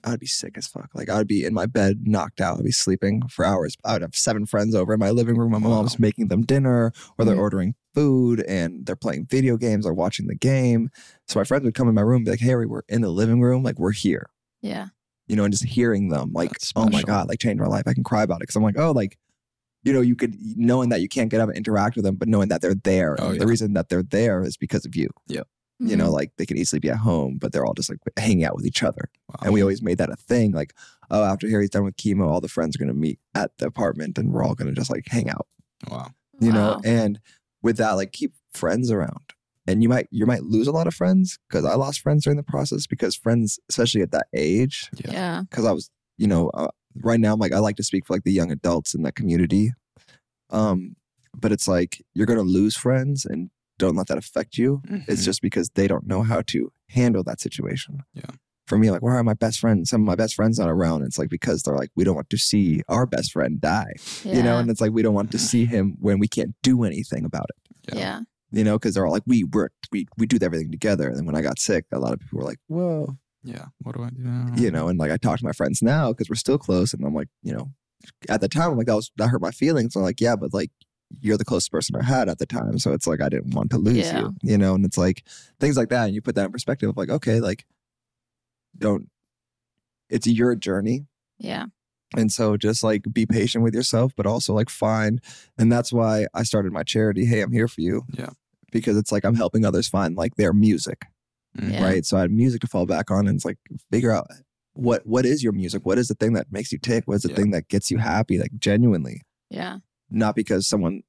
I'd be sick as fuck. Like I'd be in my bed, knocked out. I'd be sleeping for hours. I would have seven friends over in my living room. My Wow. mom's making them dinner, or they're Mhm. ordering food, and they're playing video games or watching the game. So my friends would come in my room, and be like, "Harry, we're in the living room. Like we're here." Yeah. You know, and just hearing them, like, "Oh my god!" Like changed my life. I can cry about it because I'm like, "Oh, like." You know, you could knowing that you can't get up and interact with them, but knowing that they're there. Oh, yeah. The reason that they're there is because of you. You Mm-hmm. know, like they could easily be at home, but they're all just like hanging out with each other. wow. And we always made that a thing. Like, oh, after Harry's done with chemo, all the friends are going to meet at the apartment and we're all going to just like hang out, wow you Wow. know? And with that, like keep friends around. And you might, you might lose a lot of friends because I lost friends during the process because friends, especially at that age, yeah Yeah. because I was, you know, uh, right now I'm like I like to speak for like the young adults in that community. Um, but it's like you're gonna lose friends and don't let that affect you. It's Mhm. just because they don't know how to handle that situation. Yeah. For me, like, where are my best friends? Some of my best friends not around. It's like because they're like, we don't want to see our best friend die. yeah. You know, and it's like we don't want to see him when we can't do anything about it. Yeah. yeah. You know, because they're all like, we work, we we do everything together. And then when I got sick, a lot of people were like, whoa, Yeah. What do I do now? you know, and like I talk to my friends now because we're still close, and I'm like, you know, at the time, I'm like that was that hurt my feelings. I'm like, yeah, but like you're the closest person I had at the time, so it's like I didn't want to lose Yeah. you, you know, and it's like things like that, and you put that in perspective of like, okay, like don't, it's your journey, Yeah. and so just like be patient with yourself, but also like find, and that's why I started my charity. Hey, I'm here for you. Yeah. Because it's like I'm helping others find like their music Mhm. Yeah. right? So I had music to fall back on, and it's like figure out what what is your music? What is the thing that makes you tick? What is the Yeah. thing that gets you happy? Like genuinely, Yeah. Not because someone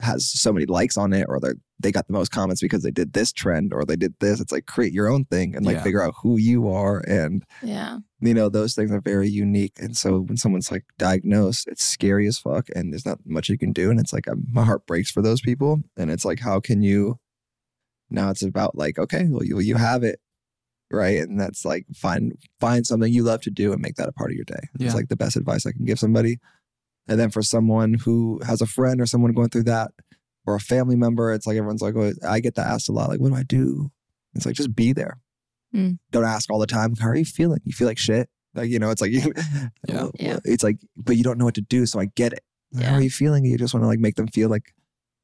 has so many likes on it or they they got the most comments because they did this trend or they did this. It's like create your own thing and like Yeah. figure out who you are, and Yeah. you know those things are very unique. And so when someone's like diagnosed, it's scary as fuck, and there's not much you can do. And it's like my heart breaks for those people. And it's like how can you? Now it's about like okay, well you you have it right and that's like find find something you love to do and make that a part of your day Yeah. it's like the best advice i can give somebody and then for someone who has a friend or someone going through that or a family member it's like everyone's like oh, i get that asked a lot like what do i do it's like just be there Mm. don't ask all the time how are you feeling you feel like shit like you know it's like you Yeah. Yeah. it's like but you don't know what to do so i get it how Yeah. are you feeling you just want to like make them feel like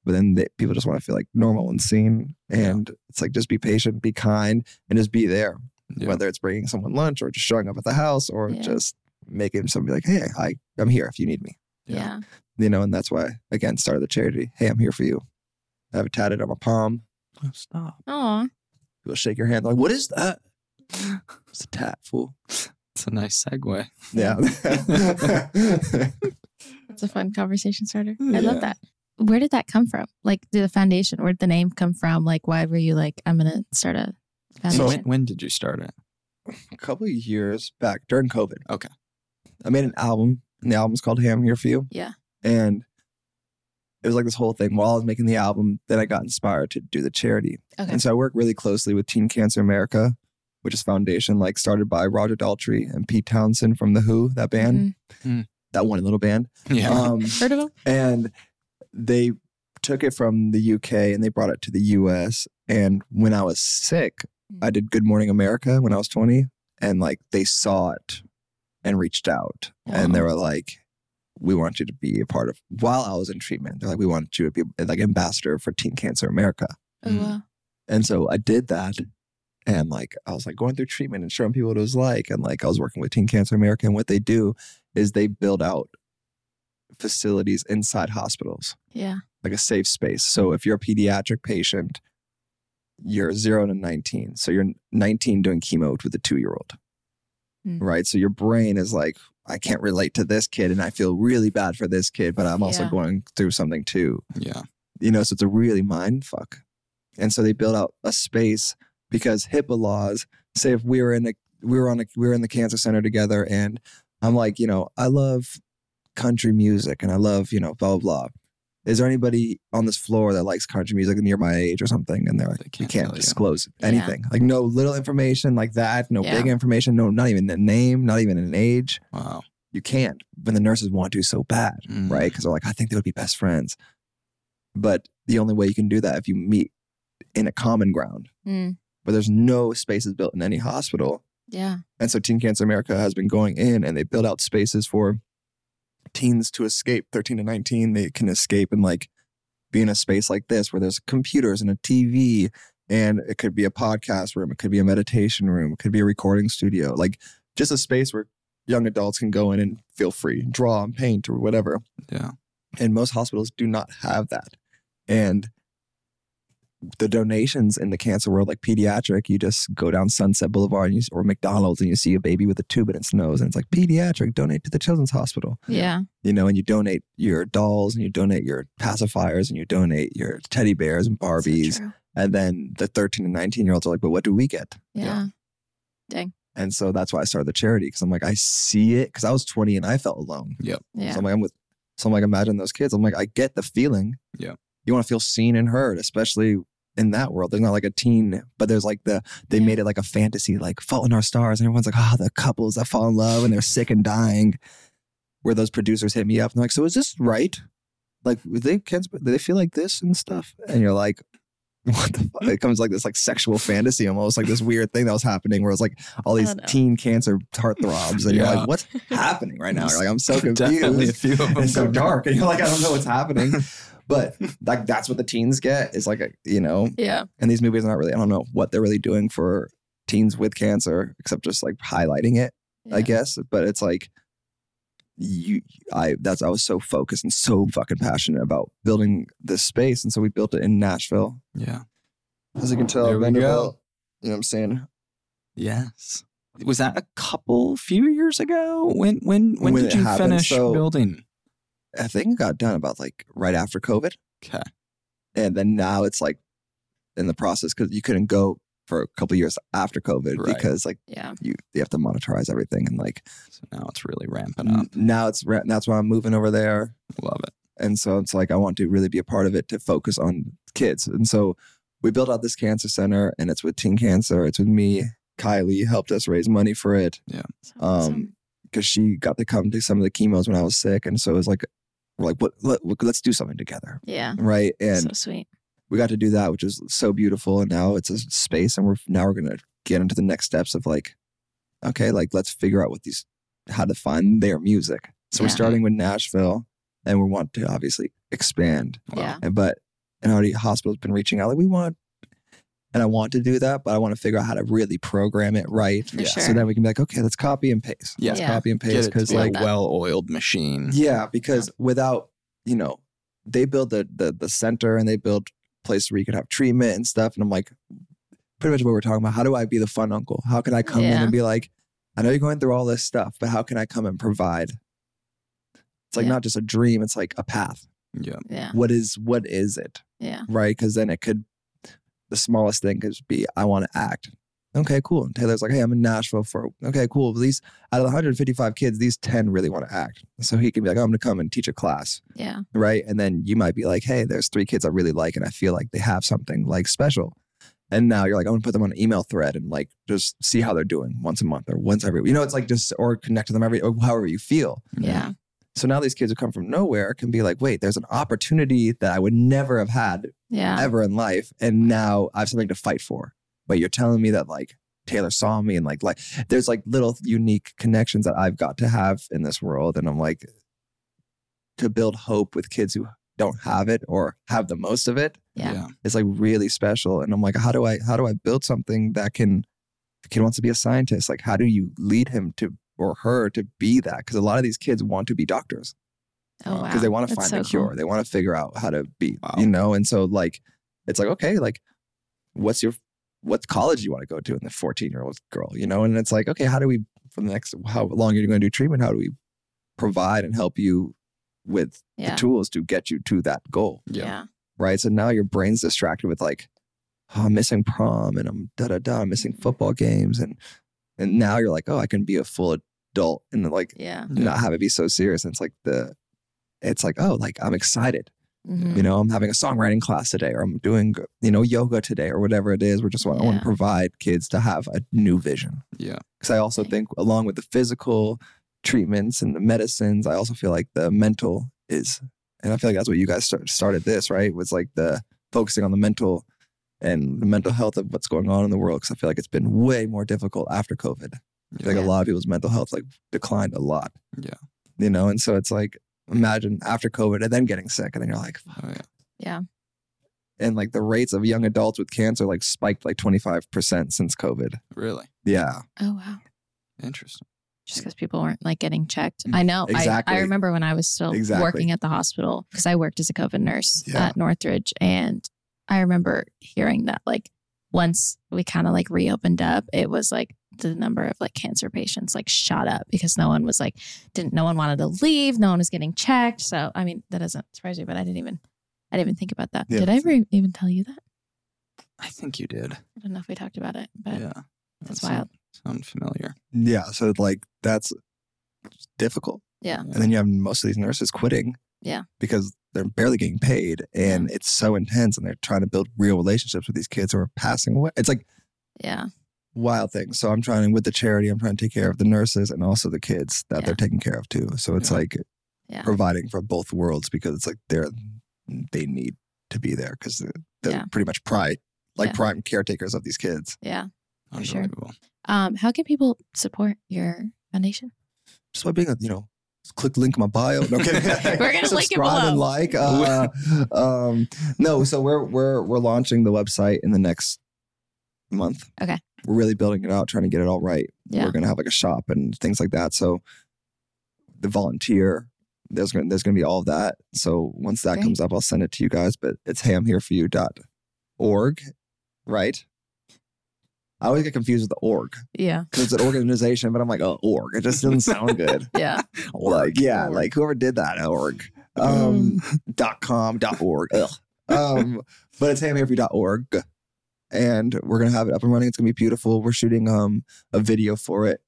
but then they, people just want to feel like normal and seen and it's like just be patient be kind and just be there Yeah. whether it's bringing someone lunch or just showing up at the house or Yeah. just making somebody like hey I, i'm here if you need me Yeah. Yeah. you know and that's why again started the charity hey i'm here for you i have it tatted on my palm Oh, stop. Aw. people shake your hand like what is that it's a tat fool It's a nice segue. yeah It's a fun conversation starter. I love that. Where did that come from? Like the foundation, where did the name come from? Like why were you like, I'm gonna start a So foundation? when, when did you start it? a couple of years back during covid Okay. i made an album and the album's called hey i'm here for you Yeah. and it was like this whole thing while i was making the album then i got inspired to do the charity Okay. And so I work really closely with Teen Cancer America, which is foundation like started by Roger Daltrey and Pete Townshend from The Who, that band, Mhm. that one little band. Yeah. Um, Heard of them? and they took it from the UK and they brought it to the US. And when I was sick, I did Good Morning America when I was 20. And like they saw it and reached out and they were like, we want you to be a part of while I was in treatment. They're like, we want you to be like ambassador for Teen Cancer America. Oh, Mm. wow. And so I did that. And like I was like going through treatment and showing people what it was like. And like I was working with Teen Cancer America. And what they do is they build out facilities inside hospitals, Yeah. like a safe space. So if you're a pediatric patient, you're zero to 19. So you're 19 doing chemo with a two year old. Mm. Right. So your brain is like, I can't relate to this kid and I feel really bad for this kid, but I'm also Yeah. going through something too yeah. you know, so it's a really mind fuck. And so they built out a space because HIPAA laws say if we were in a we were on a we were in the cancer center together and I'm like, you know, I love country music and I love, you know, blah blah blah. Is there anybody on this floor that likes country music near my age or something? And they're like, They you can't can't tell you. disclose Yeah. anything. Like no little information like that, no Yeah. big information, no not even a name, not even an age. Wow. You can't. When the nurses want to so bad Mm. right? Because they're like, I think they would be best friends. But the only way you can do that if you meet in a common ground, Mm. but there's no spaces built in any hospital. Yeah. And so Teen Cancer America has been going in and they build out spaces for teens to escape 13 to 19. They can escape and like be in a space like this where there's computers and a TV and it could be a podcast room, it could be a meditation room, it could be a recording studio, like just a space where young adults can go in and feel free, draw and paint or whatever Yeah. and most hospitals do not have that and the donations in the cancer world like pediatric you just go down sunset boulevard and you, or mcdonald's and you see a baby with a tube in its nose and it's like pediatric donate to the children's hospital Yeah. you know and you donate your dolls and you donate your pacifiers and you donate your teddy bears and barbies true. and then the 13 and 19 year olds are like but what do we get Yeah. Dang. And so that's why I started the charity because I'm like, I see it because I was 20 and I felt alone. Yep. Yeah. So I'm like, I'm with, so I'm like, imagine those kids. I'm like, I get the feeling. Yeah. You want to feel seen and heard, especially in that world. There's not like a teen, but there's like the, they made it like a fantasy, like Fault in Our Stars. And everyone's like, ah, the couples that fall in love and they're sick and dying. Where those producers hit me up and they're like, so is this right? Like, do they, kids, do they feel like this and stuff? And you're like, what the fuck? It comes like this like sexual fantasy, almost like this weird thing that was happening where it's like all these teen cancer heartthrobs. And you're like, what's happening right now? You're like, I'm so confused. Definitely a few of them. It's so dark. And you're like, I don't know what's happening. But like that's what the teens get is like a, you know, Yeah. and these movies are not really I don't know what they're really doing for teens with cancer, except just like highlighting it, I guess. But it's like you I that's I was so focused and so fucking passionate about building this space. And so we built it in Nashville. Yeah. As you can tell, There we Vanderbilt. You know what I'm saying? Yes. Was that a couple few years ago? When when when, When did you happened, finish so- building? I think it got done about like right after COVID. Okay. And then now it's like in the process because you couldn't go for a couple years after COVID Right. because like Yeah. you you have to monetize everything and like So now it's really ramping up. now it's that's why I'm moving over there Love it. and so it's like I want to really be a part of it to focus on kids and so we built out this cancer center and it's with teen cancer it's with me Kylie helped us raise money for it That's awesome. um because she got to come to some of the chemos when I was sick and so it was like we're like what let, let's do something together yeah. right and so sweet. we got to do that, which is so beautiful. And now it's a space, and we're now we're gonna get into the next steps of like, okay, like let's figure out what these how to find their music. So we're starting with Nashville, and we want to obviously expand. Yeah. And but and already hospitals been reaching out like we want, and I want to do that, but I want to figure out how to really program it right. For Yeah. sure. So then we can be like, okay, let's copy and paste. Yeah. Let's Yeah. copy and paste because be like a well-oiled machine. yeah, because without, you know, they build the, the the center and they build place where you could have treatment and stuff. And I'm like, pretty much what we're talking about. How do I be the fun uncle? How can I come in and be like, I know you're going through all this stuff, but how can I come and provide? It's like Yeah. not just a dream, it's like a path. Yeah. Yeah. What is what is it? Yeah. Right? Because then it could the smallest thing could be I want to act. Okay, cool. And Taylor's like, hey, I'm in Nashville for okay, cool. These out of the 155 kids, these 10 really want to act. So he can be like, oh, I'm gonna come and teach a class Yeah. right? And then you might be like, hey, there's three kids I really like, and I feel like they have something like special. And now you're like, I'm gonna put them on an email thread and like just see how they're doing once a month or once every, you know, it's like just or connect to them every or however you feel. Yeah. So now these kids who come from nowhere can be like, wait, there's an opportunity that I would never have had Yeah. ever in life, and now I have something to fight for. But you're telling me that like Taylor saw me and like like there's like little unique connections that I've got to have in this world, and I'm like to build hope with kids who don't have it or have the most of it Yeah. it's like really special. And I'm like, how do I how do I build something that can if a kid wants to be a scientist, like how do you lead him to or her to be that? Because a lot of these kids want to be doctors Oh um, wow. because they want to find so the cure. cool. They want to figure out how to be, Wow. you know. And so like, it's like okay, like, what's your what college do you want to go to in the 14 year old girl, you know? And it's like okay, how do we for the next how long are you're going to do treatment? How do we provide and help you with Yeah. the tools to get you to that goal, Yeah. Yeah. right? So now your brain's distracted with like, oh, I'm missing prom and I'm da da da, I'm missing mm-hmm. football games and and now you're like, oh, I can be a full adult and like Yeah. not have it be so serious. And it's like the, it's like, oh, like I'm excited. Mhm. You know, I'm having a songwriting class today, or I'm doing, you know, yoga today, or whatever it is. We're just want, I want to provide kids to have a new vision. Yeah. Because I also Right. think, along with the physical treatments and the medicines, I also feel like the mental is, and I feel like that's what you guys start, started this, right? Was like the focusing on the mental and the mental health of what's going on in the world. Because I feel like it's been way more difficult after COVID. I feel like a lot of people's mental health like declined a lot. Yeah. You know, and so it's like imagine after COVID and then getting sick, and then you're like, Oh, yeah. Yeah. and like the rates of young adults with cancer like spiked like 25% since COVID. Really Yeah. Oh wow. interesting. Just because people weren't like getting checked. I know. Exactly. I, I remember when I was still Exactly. working at the hospital because I worked as a COVID nurse Yeah. at Northridge. And I remember hearing that like once we kind of like reopened up, it was like the number of like cancer patients like shot up because no one was like, didn't, no one wanted to leave. No one was getting checked. So, I mean, that doesn't surprise me, but I didn't even, I didn't even think about that. Yeah. Did I ever even tell you that? I think you did. I don't know if we talked about it, but yeah. that's some- wild. Sound familiar? Yeah. So like that's difficult. Yeah. And then you have most of these nurses quitting. Yeah. Because they're barely getting paid and it's so intense and they're trying to build real relationships with these kids who are passing away. It's like Yeah. wild things. So I'm trying with the charity, I'm trying to take care of the nurses and also the kids that Yeah. they're taking care of too. So it's Yeah. like Yeah. providing for both worlds because it's like they're they need to be there because they're, they're Yeah. pretty much pride like Yeah. prime caretakers of these kids. Yeah. For sure. Unbelievable. Um, how can people support your foundation? Just by being a you know. Just Click the link in my bio. No kidding. We're gonna link it Subscribe and like. Uh, um, no, so we're we're we're launching the website in the next month. Okay. We're really building it out, trying to get it all right. Yeah. We're gonna have like a shop and things like that. So the volunteer, there's gonna there's gonna be all of that. So once that Great. comes up, I'll send it to you guys. But it's hey, I'm here for heyimhereforyou.org, right? I always get confused with the org Yeah. because it's an organization, but I'm like, oh, org. It just doesn't sound good. Yeah. like, yeah, Org. like whoever did that org. Um, dot com, dot org. Ugh. Um, but it's heyimhereforyou.org. And we're gonna have it up and running. It's gonna be beautiful. We're shooting um a video for it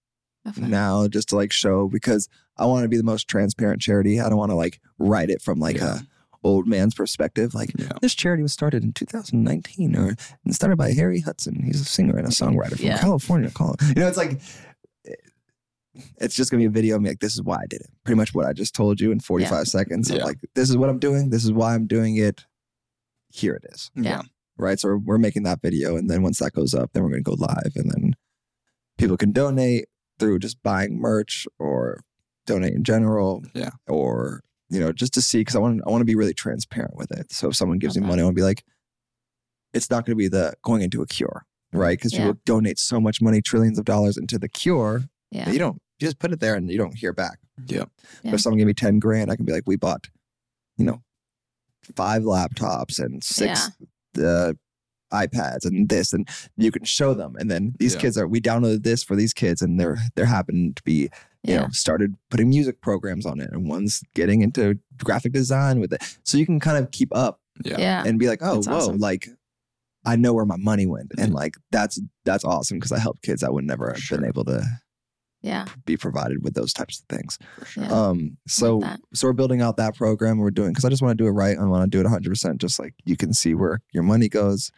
fun. now just to like show because I want to be the most transparent charity. I don't want to like write it from like Yeah. a old man's perspective. Like Yeah. this charity was started in 2019 or and started by Harry Hudson. He's a singer and a songwriter from Yeah. California. Call You know, it's like it's just gonna be a video. of me like this is why I did it. Pretty much what I just told you in 45 seconds. Yeah. like this is what I'm doing. This is why I'm doing it. Here it is. Yeah. Right. So we're, we're making that video, and then once that goes up, then we're gonna go live, and then people can donate through just buying merch or donate in general. Yeah. Or you know, just to see because I want I want to be really transparent with it. So if someone gives me money, I want to be like, it's not going to be the going into a cure, right? Because Yeah. people donate so much money, trillions of dollars into the cure, Yeah. you don't you just put it there and you don't hear back. Yep. Yeah. But if someone gave me ten grand, I can be like, we bought, you know, five laptops and six uh, iPads and this, and you can show them. And then these Yeah. kids are we downloaded this for these kids, and they're they're happening to be you Yeah. know started putting music programs on it, and one's getting into graphic design with it. So you can kind of keep up Yeah. Yeah. and be like, oh, That's whoa, awesome. like. I know where my money went, and like that's that's awesome because I help kids I would never have Sure. been able to Yeah. be provided with those types of things. Sure. Yeah. Um, so that. so we're building out that program. We're doing because I just want to do it right. I want to do it 100. percent Just like you can see where your money goes.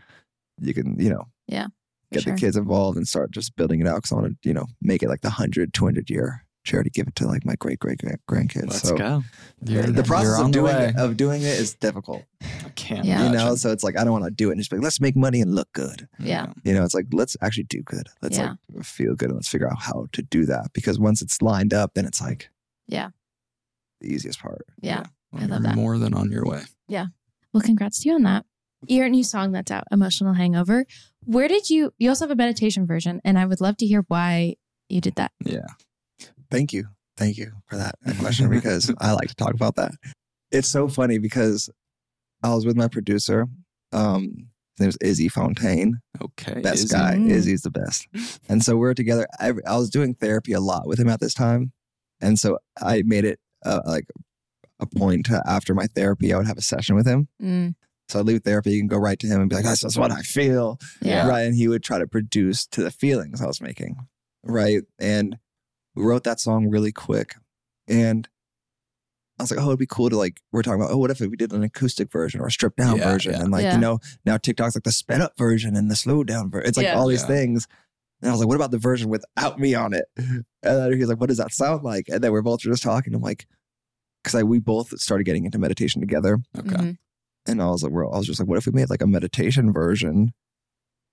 You can you know Yeah, get sure. the kids involved and start just building it out. Because I want to you know make it like the 100, 200 year charity. Give it to like my great great grandkids. Let's so go. You're- the you're process of doing it, of doing it is difficult. I can't. Yeah. You know, so it's like I don't want to do it and just be like let's make money and look good. Yeah. You know, it's like let's actually do good. Let's Yeah. like feel good and let's figure out how to do that. Because once it's lined up, then it's like Yeah. the easiest part. Yeah. Well, I love that. More than on your way. Yeah. Well, congrats to you on that. Your new song that's out, Emotional Hangover. Where did you, you also have a meditation version, and I would love to hear why you did that. Yeah. Thank you. Thank you for that question because I like to talk about that. It's so funny because I was with my producer. Um, his name is Izzy Fontaine. Okay. Best Izzy. guy. Mm. Izzy's the best. And so we're together. Every, I was doing therapy a lot with him at this time. And so I made it uh, like a point to, after my therapy, I would have a session with him. Mm, So I'd leave therapy and go right to him and be like, this is what I feel. yeah. Right. And he would try to produce to the feelings I was making. Right. And we wrote that song really quick. And I was like, oh, it'd be cool to like, we're talking about, oh, what if we did an acoustic version or a stripped down Yeah, version? yeah. And like, Yeah. you know, now TikTok's like the sped up version and the slow down version. It's like Yeah. all these Yeah. things. And I was like, what about the version without me on it? And then he was like, what does that sound like? And then we're both just talking. I'm like, because we both started getting into meditation together. Okay. Mhm. And I was like, well, I was just like, what if we made like a meditation version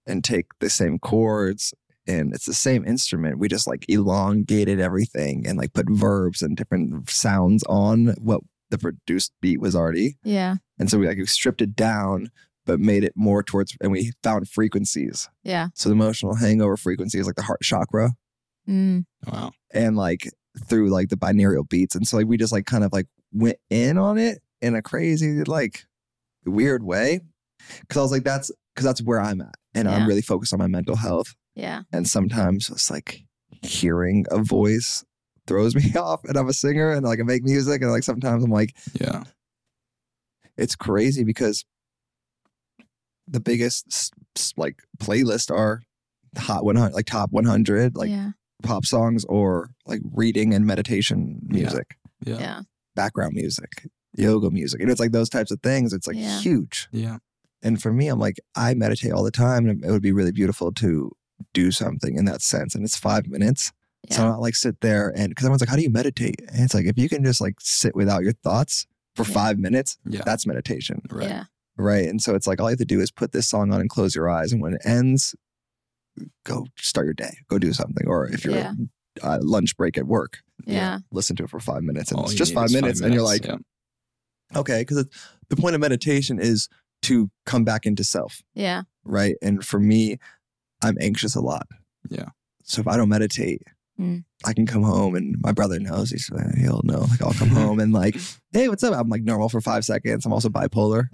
and take the same chords and it's the same instrument. We just like elongated everything and like put verbs and different sounds on what the produced beat was already. Yeah. And so we like stripped it down, but made it more towards, and we found frequencies. Yeah. So the emotional hangover frequency is like the heart chakra Mm, Wow. and like through like the binaural beats. And so like we just like kind of like went in on it in a crazy, like weird way. Cause I was like, that's because that's where I'm at. And Yeah. I'm really focused on my mental health. Yeah. And sometimes it's like hearing a voice throws me off. And I'm a singer and like I make music. And like sometimes I'm like, Yeah. it's crazy because the biggest s- s- like playlist are hot 100, like top 100, like yeah. pop songs or like reading and meditation music, Yeah. Yeah. background music, yoga music. You know, it's like those types of things. It's like Yeah. huge. Yeah. And for me, I'm like, I meditate all the time and it would be really beautiful to do something in that sense. And it's five minutes. So I'm not like sit there and because everyone's like, how do you meditate? And it's like, if you can just like sit without your thoughts for Yeah. five minutes, Yeah. that's meditation. Right. Yeah. Right. And so it's like all you have to do is put this song on and close your eyes. And when it ends, go start your day, go do something. Or if you're Yeah. uh, lunch break at work, Yeah. listen to it for five minutes. And All it's you just need five minutes. And you're like, minutes. okay, because the point of meditation is to come back into self. Yeah. Right. And for me, I'm anxious a lot. Yeah. So if I don't meditate, Mm. I can come home and my brother knows. He's uh, he'll know. Like I'll come home and like, hey, what's up? I'm like normal for five seconds. I'm also bipolar,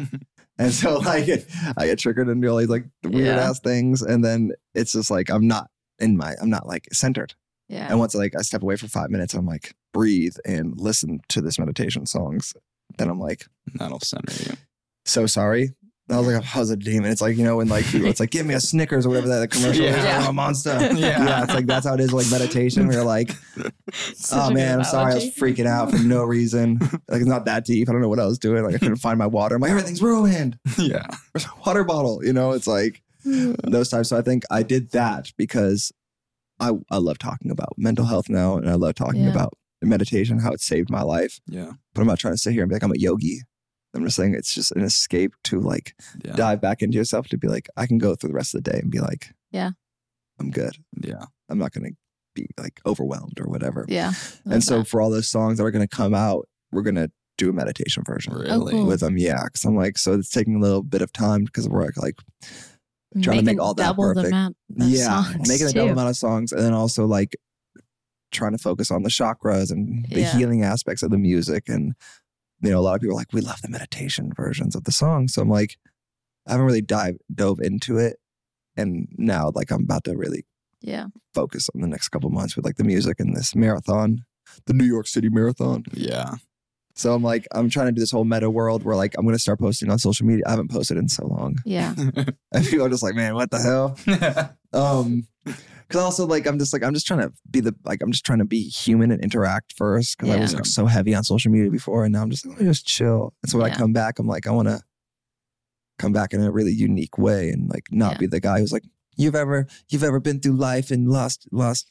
and so like I get triggered into all these like weird Yeah. ass things, and then it's just like I'm not in my I'm not like centered. Yeah. And once like I step away for five minutes, I'm like breathe and listen to this meditation songs. Then I'm like. That'll center you. so sorry. I was like, oh, I was a demon. It's like, you know, when like people, it's like, give me a Snickers or whatever that commercial is. Yeah. I'm a monster. Yeah. yeah. It's like, that's how it is like meditation. Where you're like, oh man, I'm sorry. I was freaking out for no reason. Like, it's not that deep. I don't know what I was doing. Like, I couldn't find my water. I'm like, everything's ruined. yeah. Where's my water bottle? You know, it's like those times. So I think I did that because I, I love talking about mental health now. And I love talking Yeah. about meditation, how it saved my life. Yeah. But I'm not trying to sit here and be like, I'm a yogi. I'm just saying it's just an escape to like Yeah. dive back into yourself to be like, I can go through the rest of the day and be like, Yeah. I'm good. Yeah. I'm not going to be like overwhelmed or whatever. Yeah. and so for all those songs that are going to come out, we're going to do a meditation version Really? Oh, cool. with them. Yeah. Cause I'm like, so it's taking a little bit of time because we're like, trying to make all that double the perfect. of yeah, songs making a too. double amount of songs and then also like trying to focus on the chakras and the Yeah. healing aspects of the music. And, you know, a lot of people are like, we love the meditation versions of the song. So I'm like, I haven't really dive dove into it. And now like I'm about to really Yeah. focus on the next couple months with like the music and this marathon, the New York City Marathon. Yeah. So I'm like, I'm trying to do this whole meta world where like I'm gonna start posting on social media. I haven't posted in so long. Yeah. And people are just like, man, what the hell? Um, because also like I'm just like I'm just trying to be the like I'm just trying to be human and interact first because I was like so heavy on social media before and now I'm just like let me just chill. And so when Yeah. I come back, I'm like I want to come back in a really unique way and like not Yeah. be the guy who's like you've ever you've ever been through life and lost lost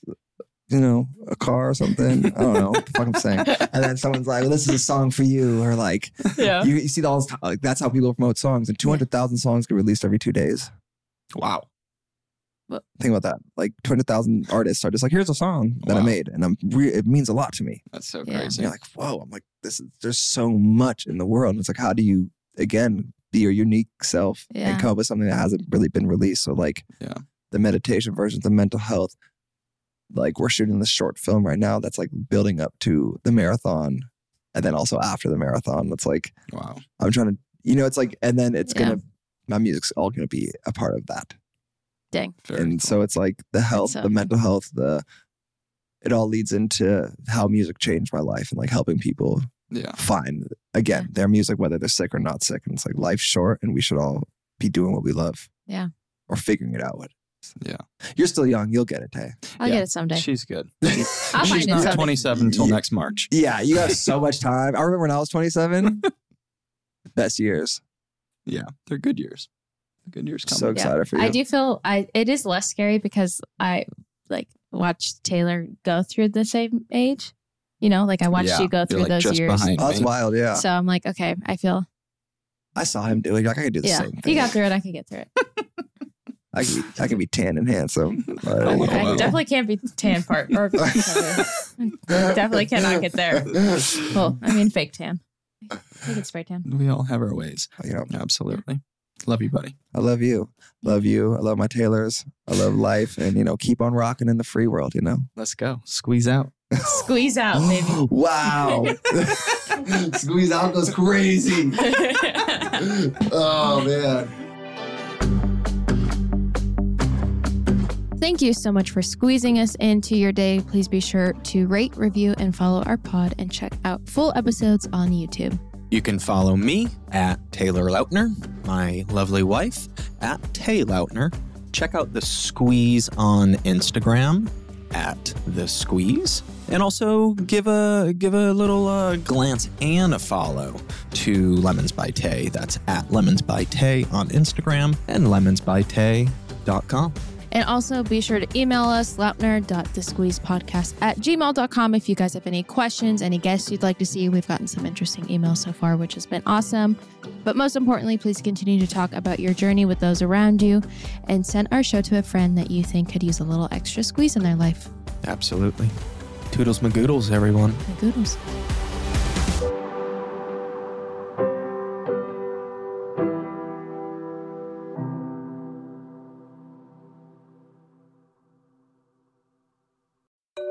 you know a car or something. I don't know what the fuck I'm saying. And then someone's like, well, this is a song for you, or like yeah. you, you see all this like that's how people promote songs and 200,000 songs get released every two days. wow. Think about that. Like 200,000 artists are just like, here's a song that I made. And I'm re- it means a lot to me. That's so Yeah. And crazy. you're like, whoa, I'm like, this is, there's so much in the world. And it's like, how do you, again, be your unique self Yeah. and come up with something that hasn't really been released? So, like, Yeah. the meditation versions, the mental health, like, we're shooting this short film right now that's like building up to the marathon. And then also after the marathon, it's like, Wow. I'm trying to, you know, it's like, and then it's Yeah. going to, my music's all going to be a part of that. Dang. Very and cool. so it's like the health, so the mental health, the it all leads into how music changed my life and like helping people yeah. find again their music, whether they're sick or not sick. And it's like life's short, and we should all be doing what we love. Yeah. or figuring it out. What? Yeah. You're still young. You'll get it, Tay. I'll Yeah. get it someday. She's good. I'll She's find not someday. 27 until Yeah. next March. Yeah, you got so much time. I remember when I was 27. Best years. Yeah. They're good years. Good years coming. So coming. excited for you. I do feel I it is less scary because I like watched Taylor go through the same age. You know, like I watched Yeah, you go through like, those just years. behind Oh, that's me. wild. Yeah, So I'm like, okay, I feel I saw him do it. Like I could do the yeah. same If thing. you got through it, I can get through it. I can be, I can be tan and handsome. Oh, I, wow. I definitely can't be tan part or definitely cannot get there. Well, I mean fake tan. I can spray tan. We all have our ways. Oh, you know, Absolutely. Love you, buddy. I love you. Love you. I love my Taylors. I love life. And, you know, keep on rocking in the free world, you know? Let's go. Squeeze out. Squeeze out, baby. wow. Squeeze out goes crazy. Oh, man. Thank you so much for squeezing us into your day. Please be sure to rate, review, and follow our pod and check out full episodes on YouTube. You can follow me at Taylor Lautner, my lovely wife at Tay Lautner, Check out the squeeze on Instagram at the squeeze. And also give a give a little uh, glance and a follow to lemons by tay. That's at lemons by tay on instagram and lemonsbytay.com And also be sure to email us, lautner.thesqueezepodcast at gmail.com if you guys have any questions, any guests you'd like to see. We've gotten some interesting emails so far, which has been awesome. But most importantly, please continue to talk about your journey with those around you and send our show to a friend that you think could use a little extra squeeze in their life. absolutely toodles magoodles everyone The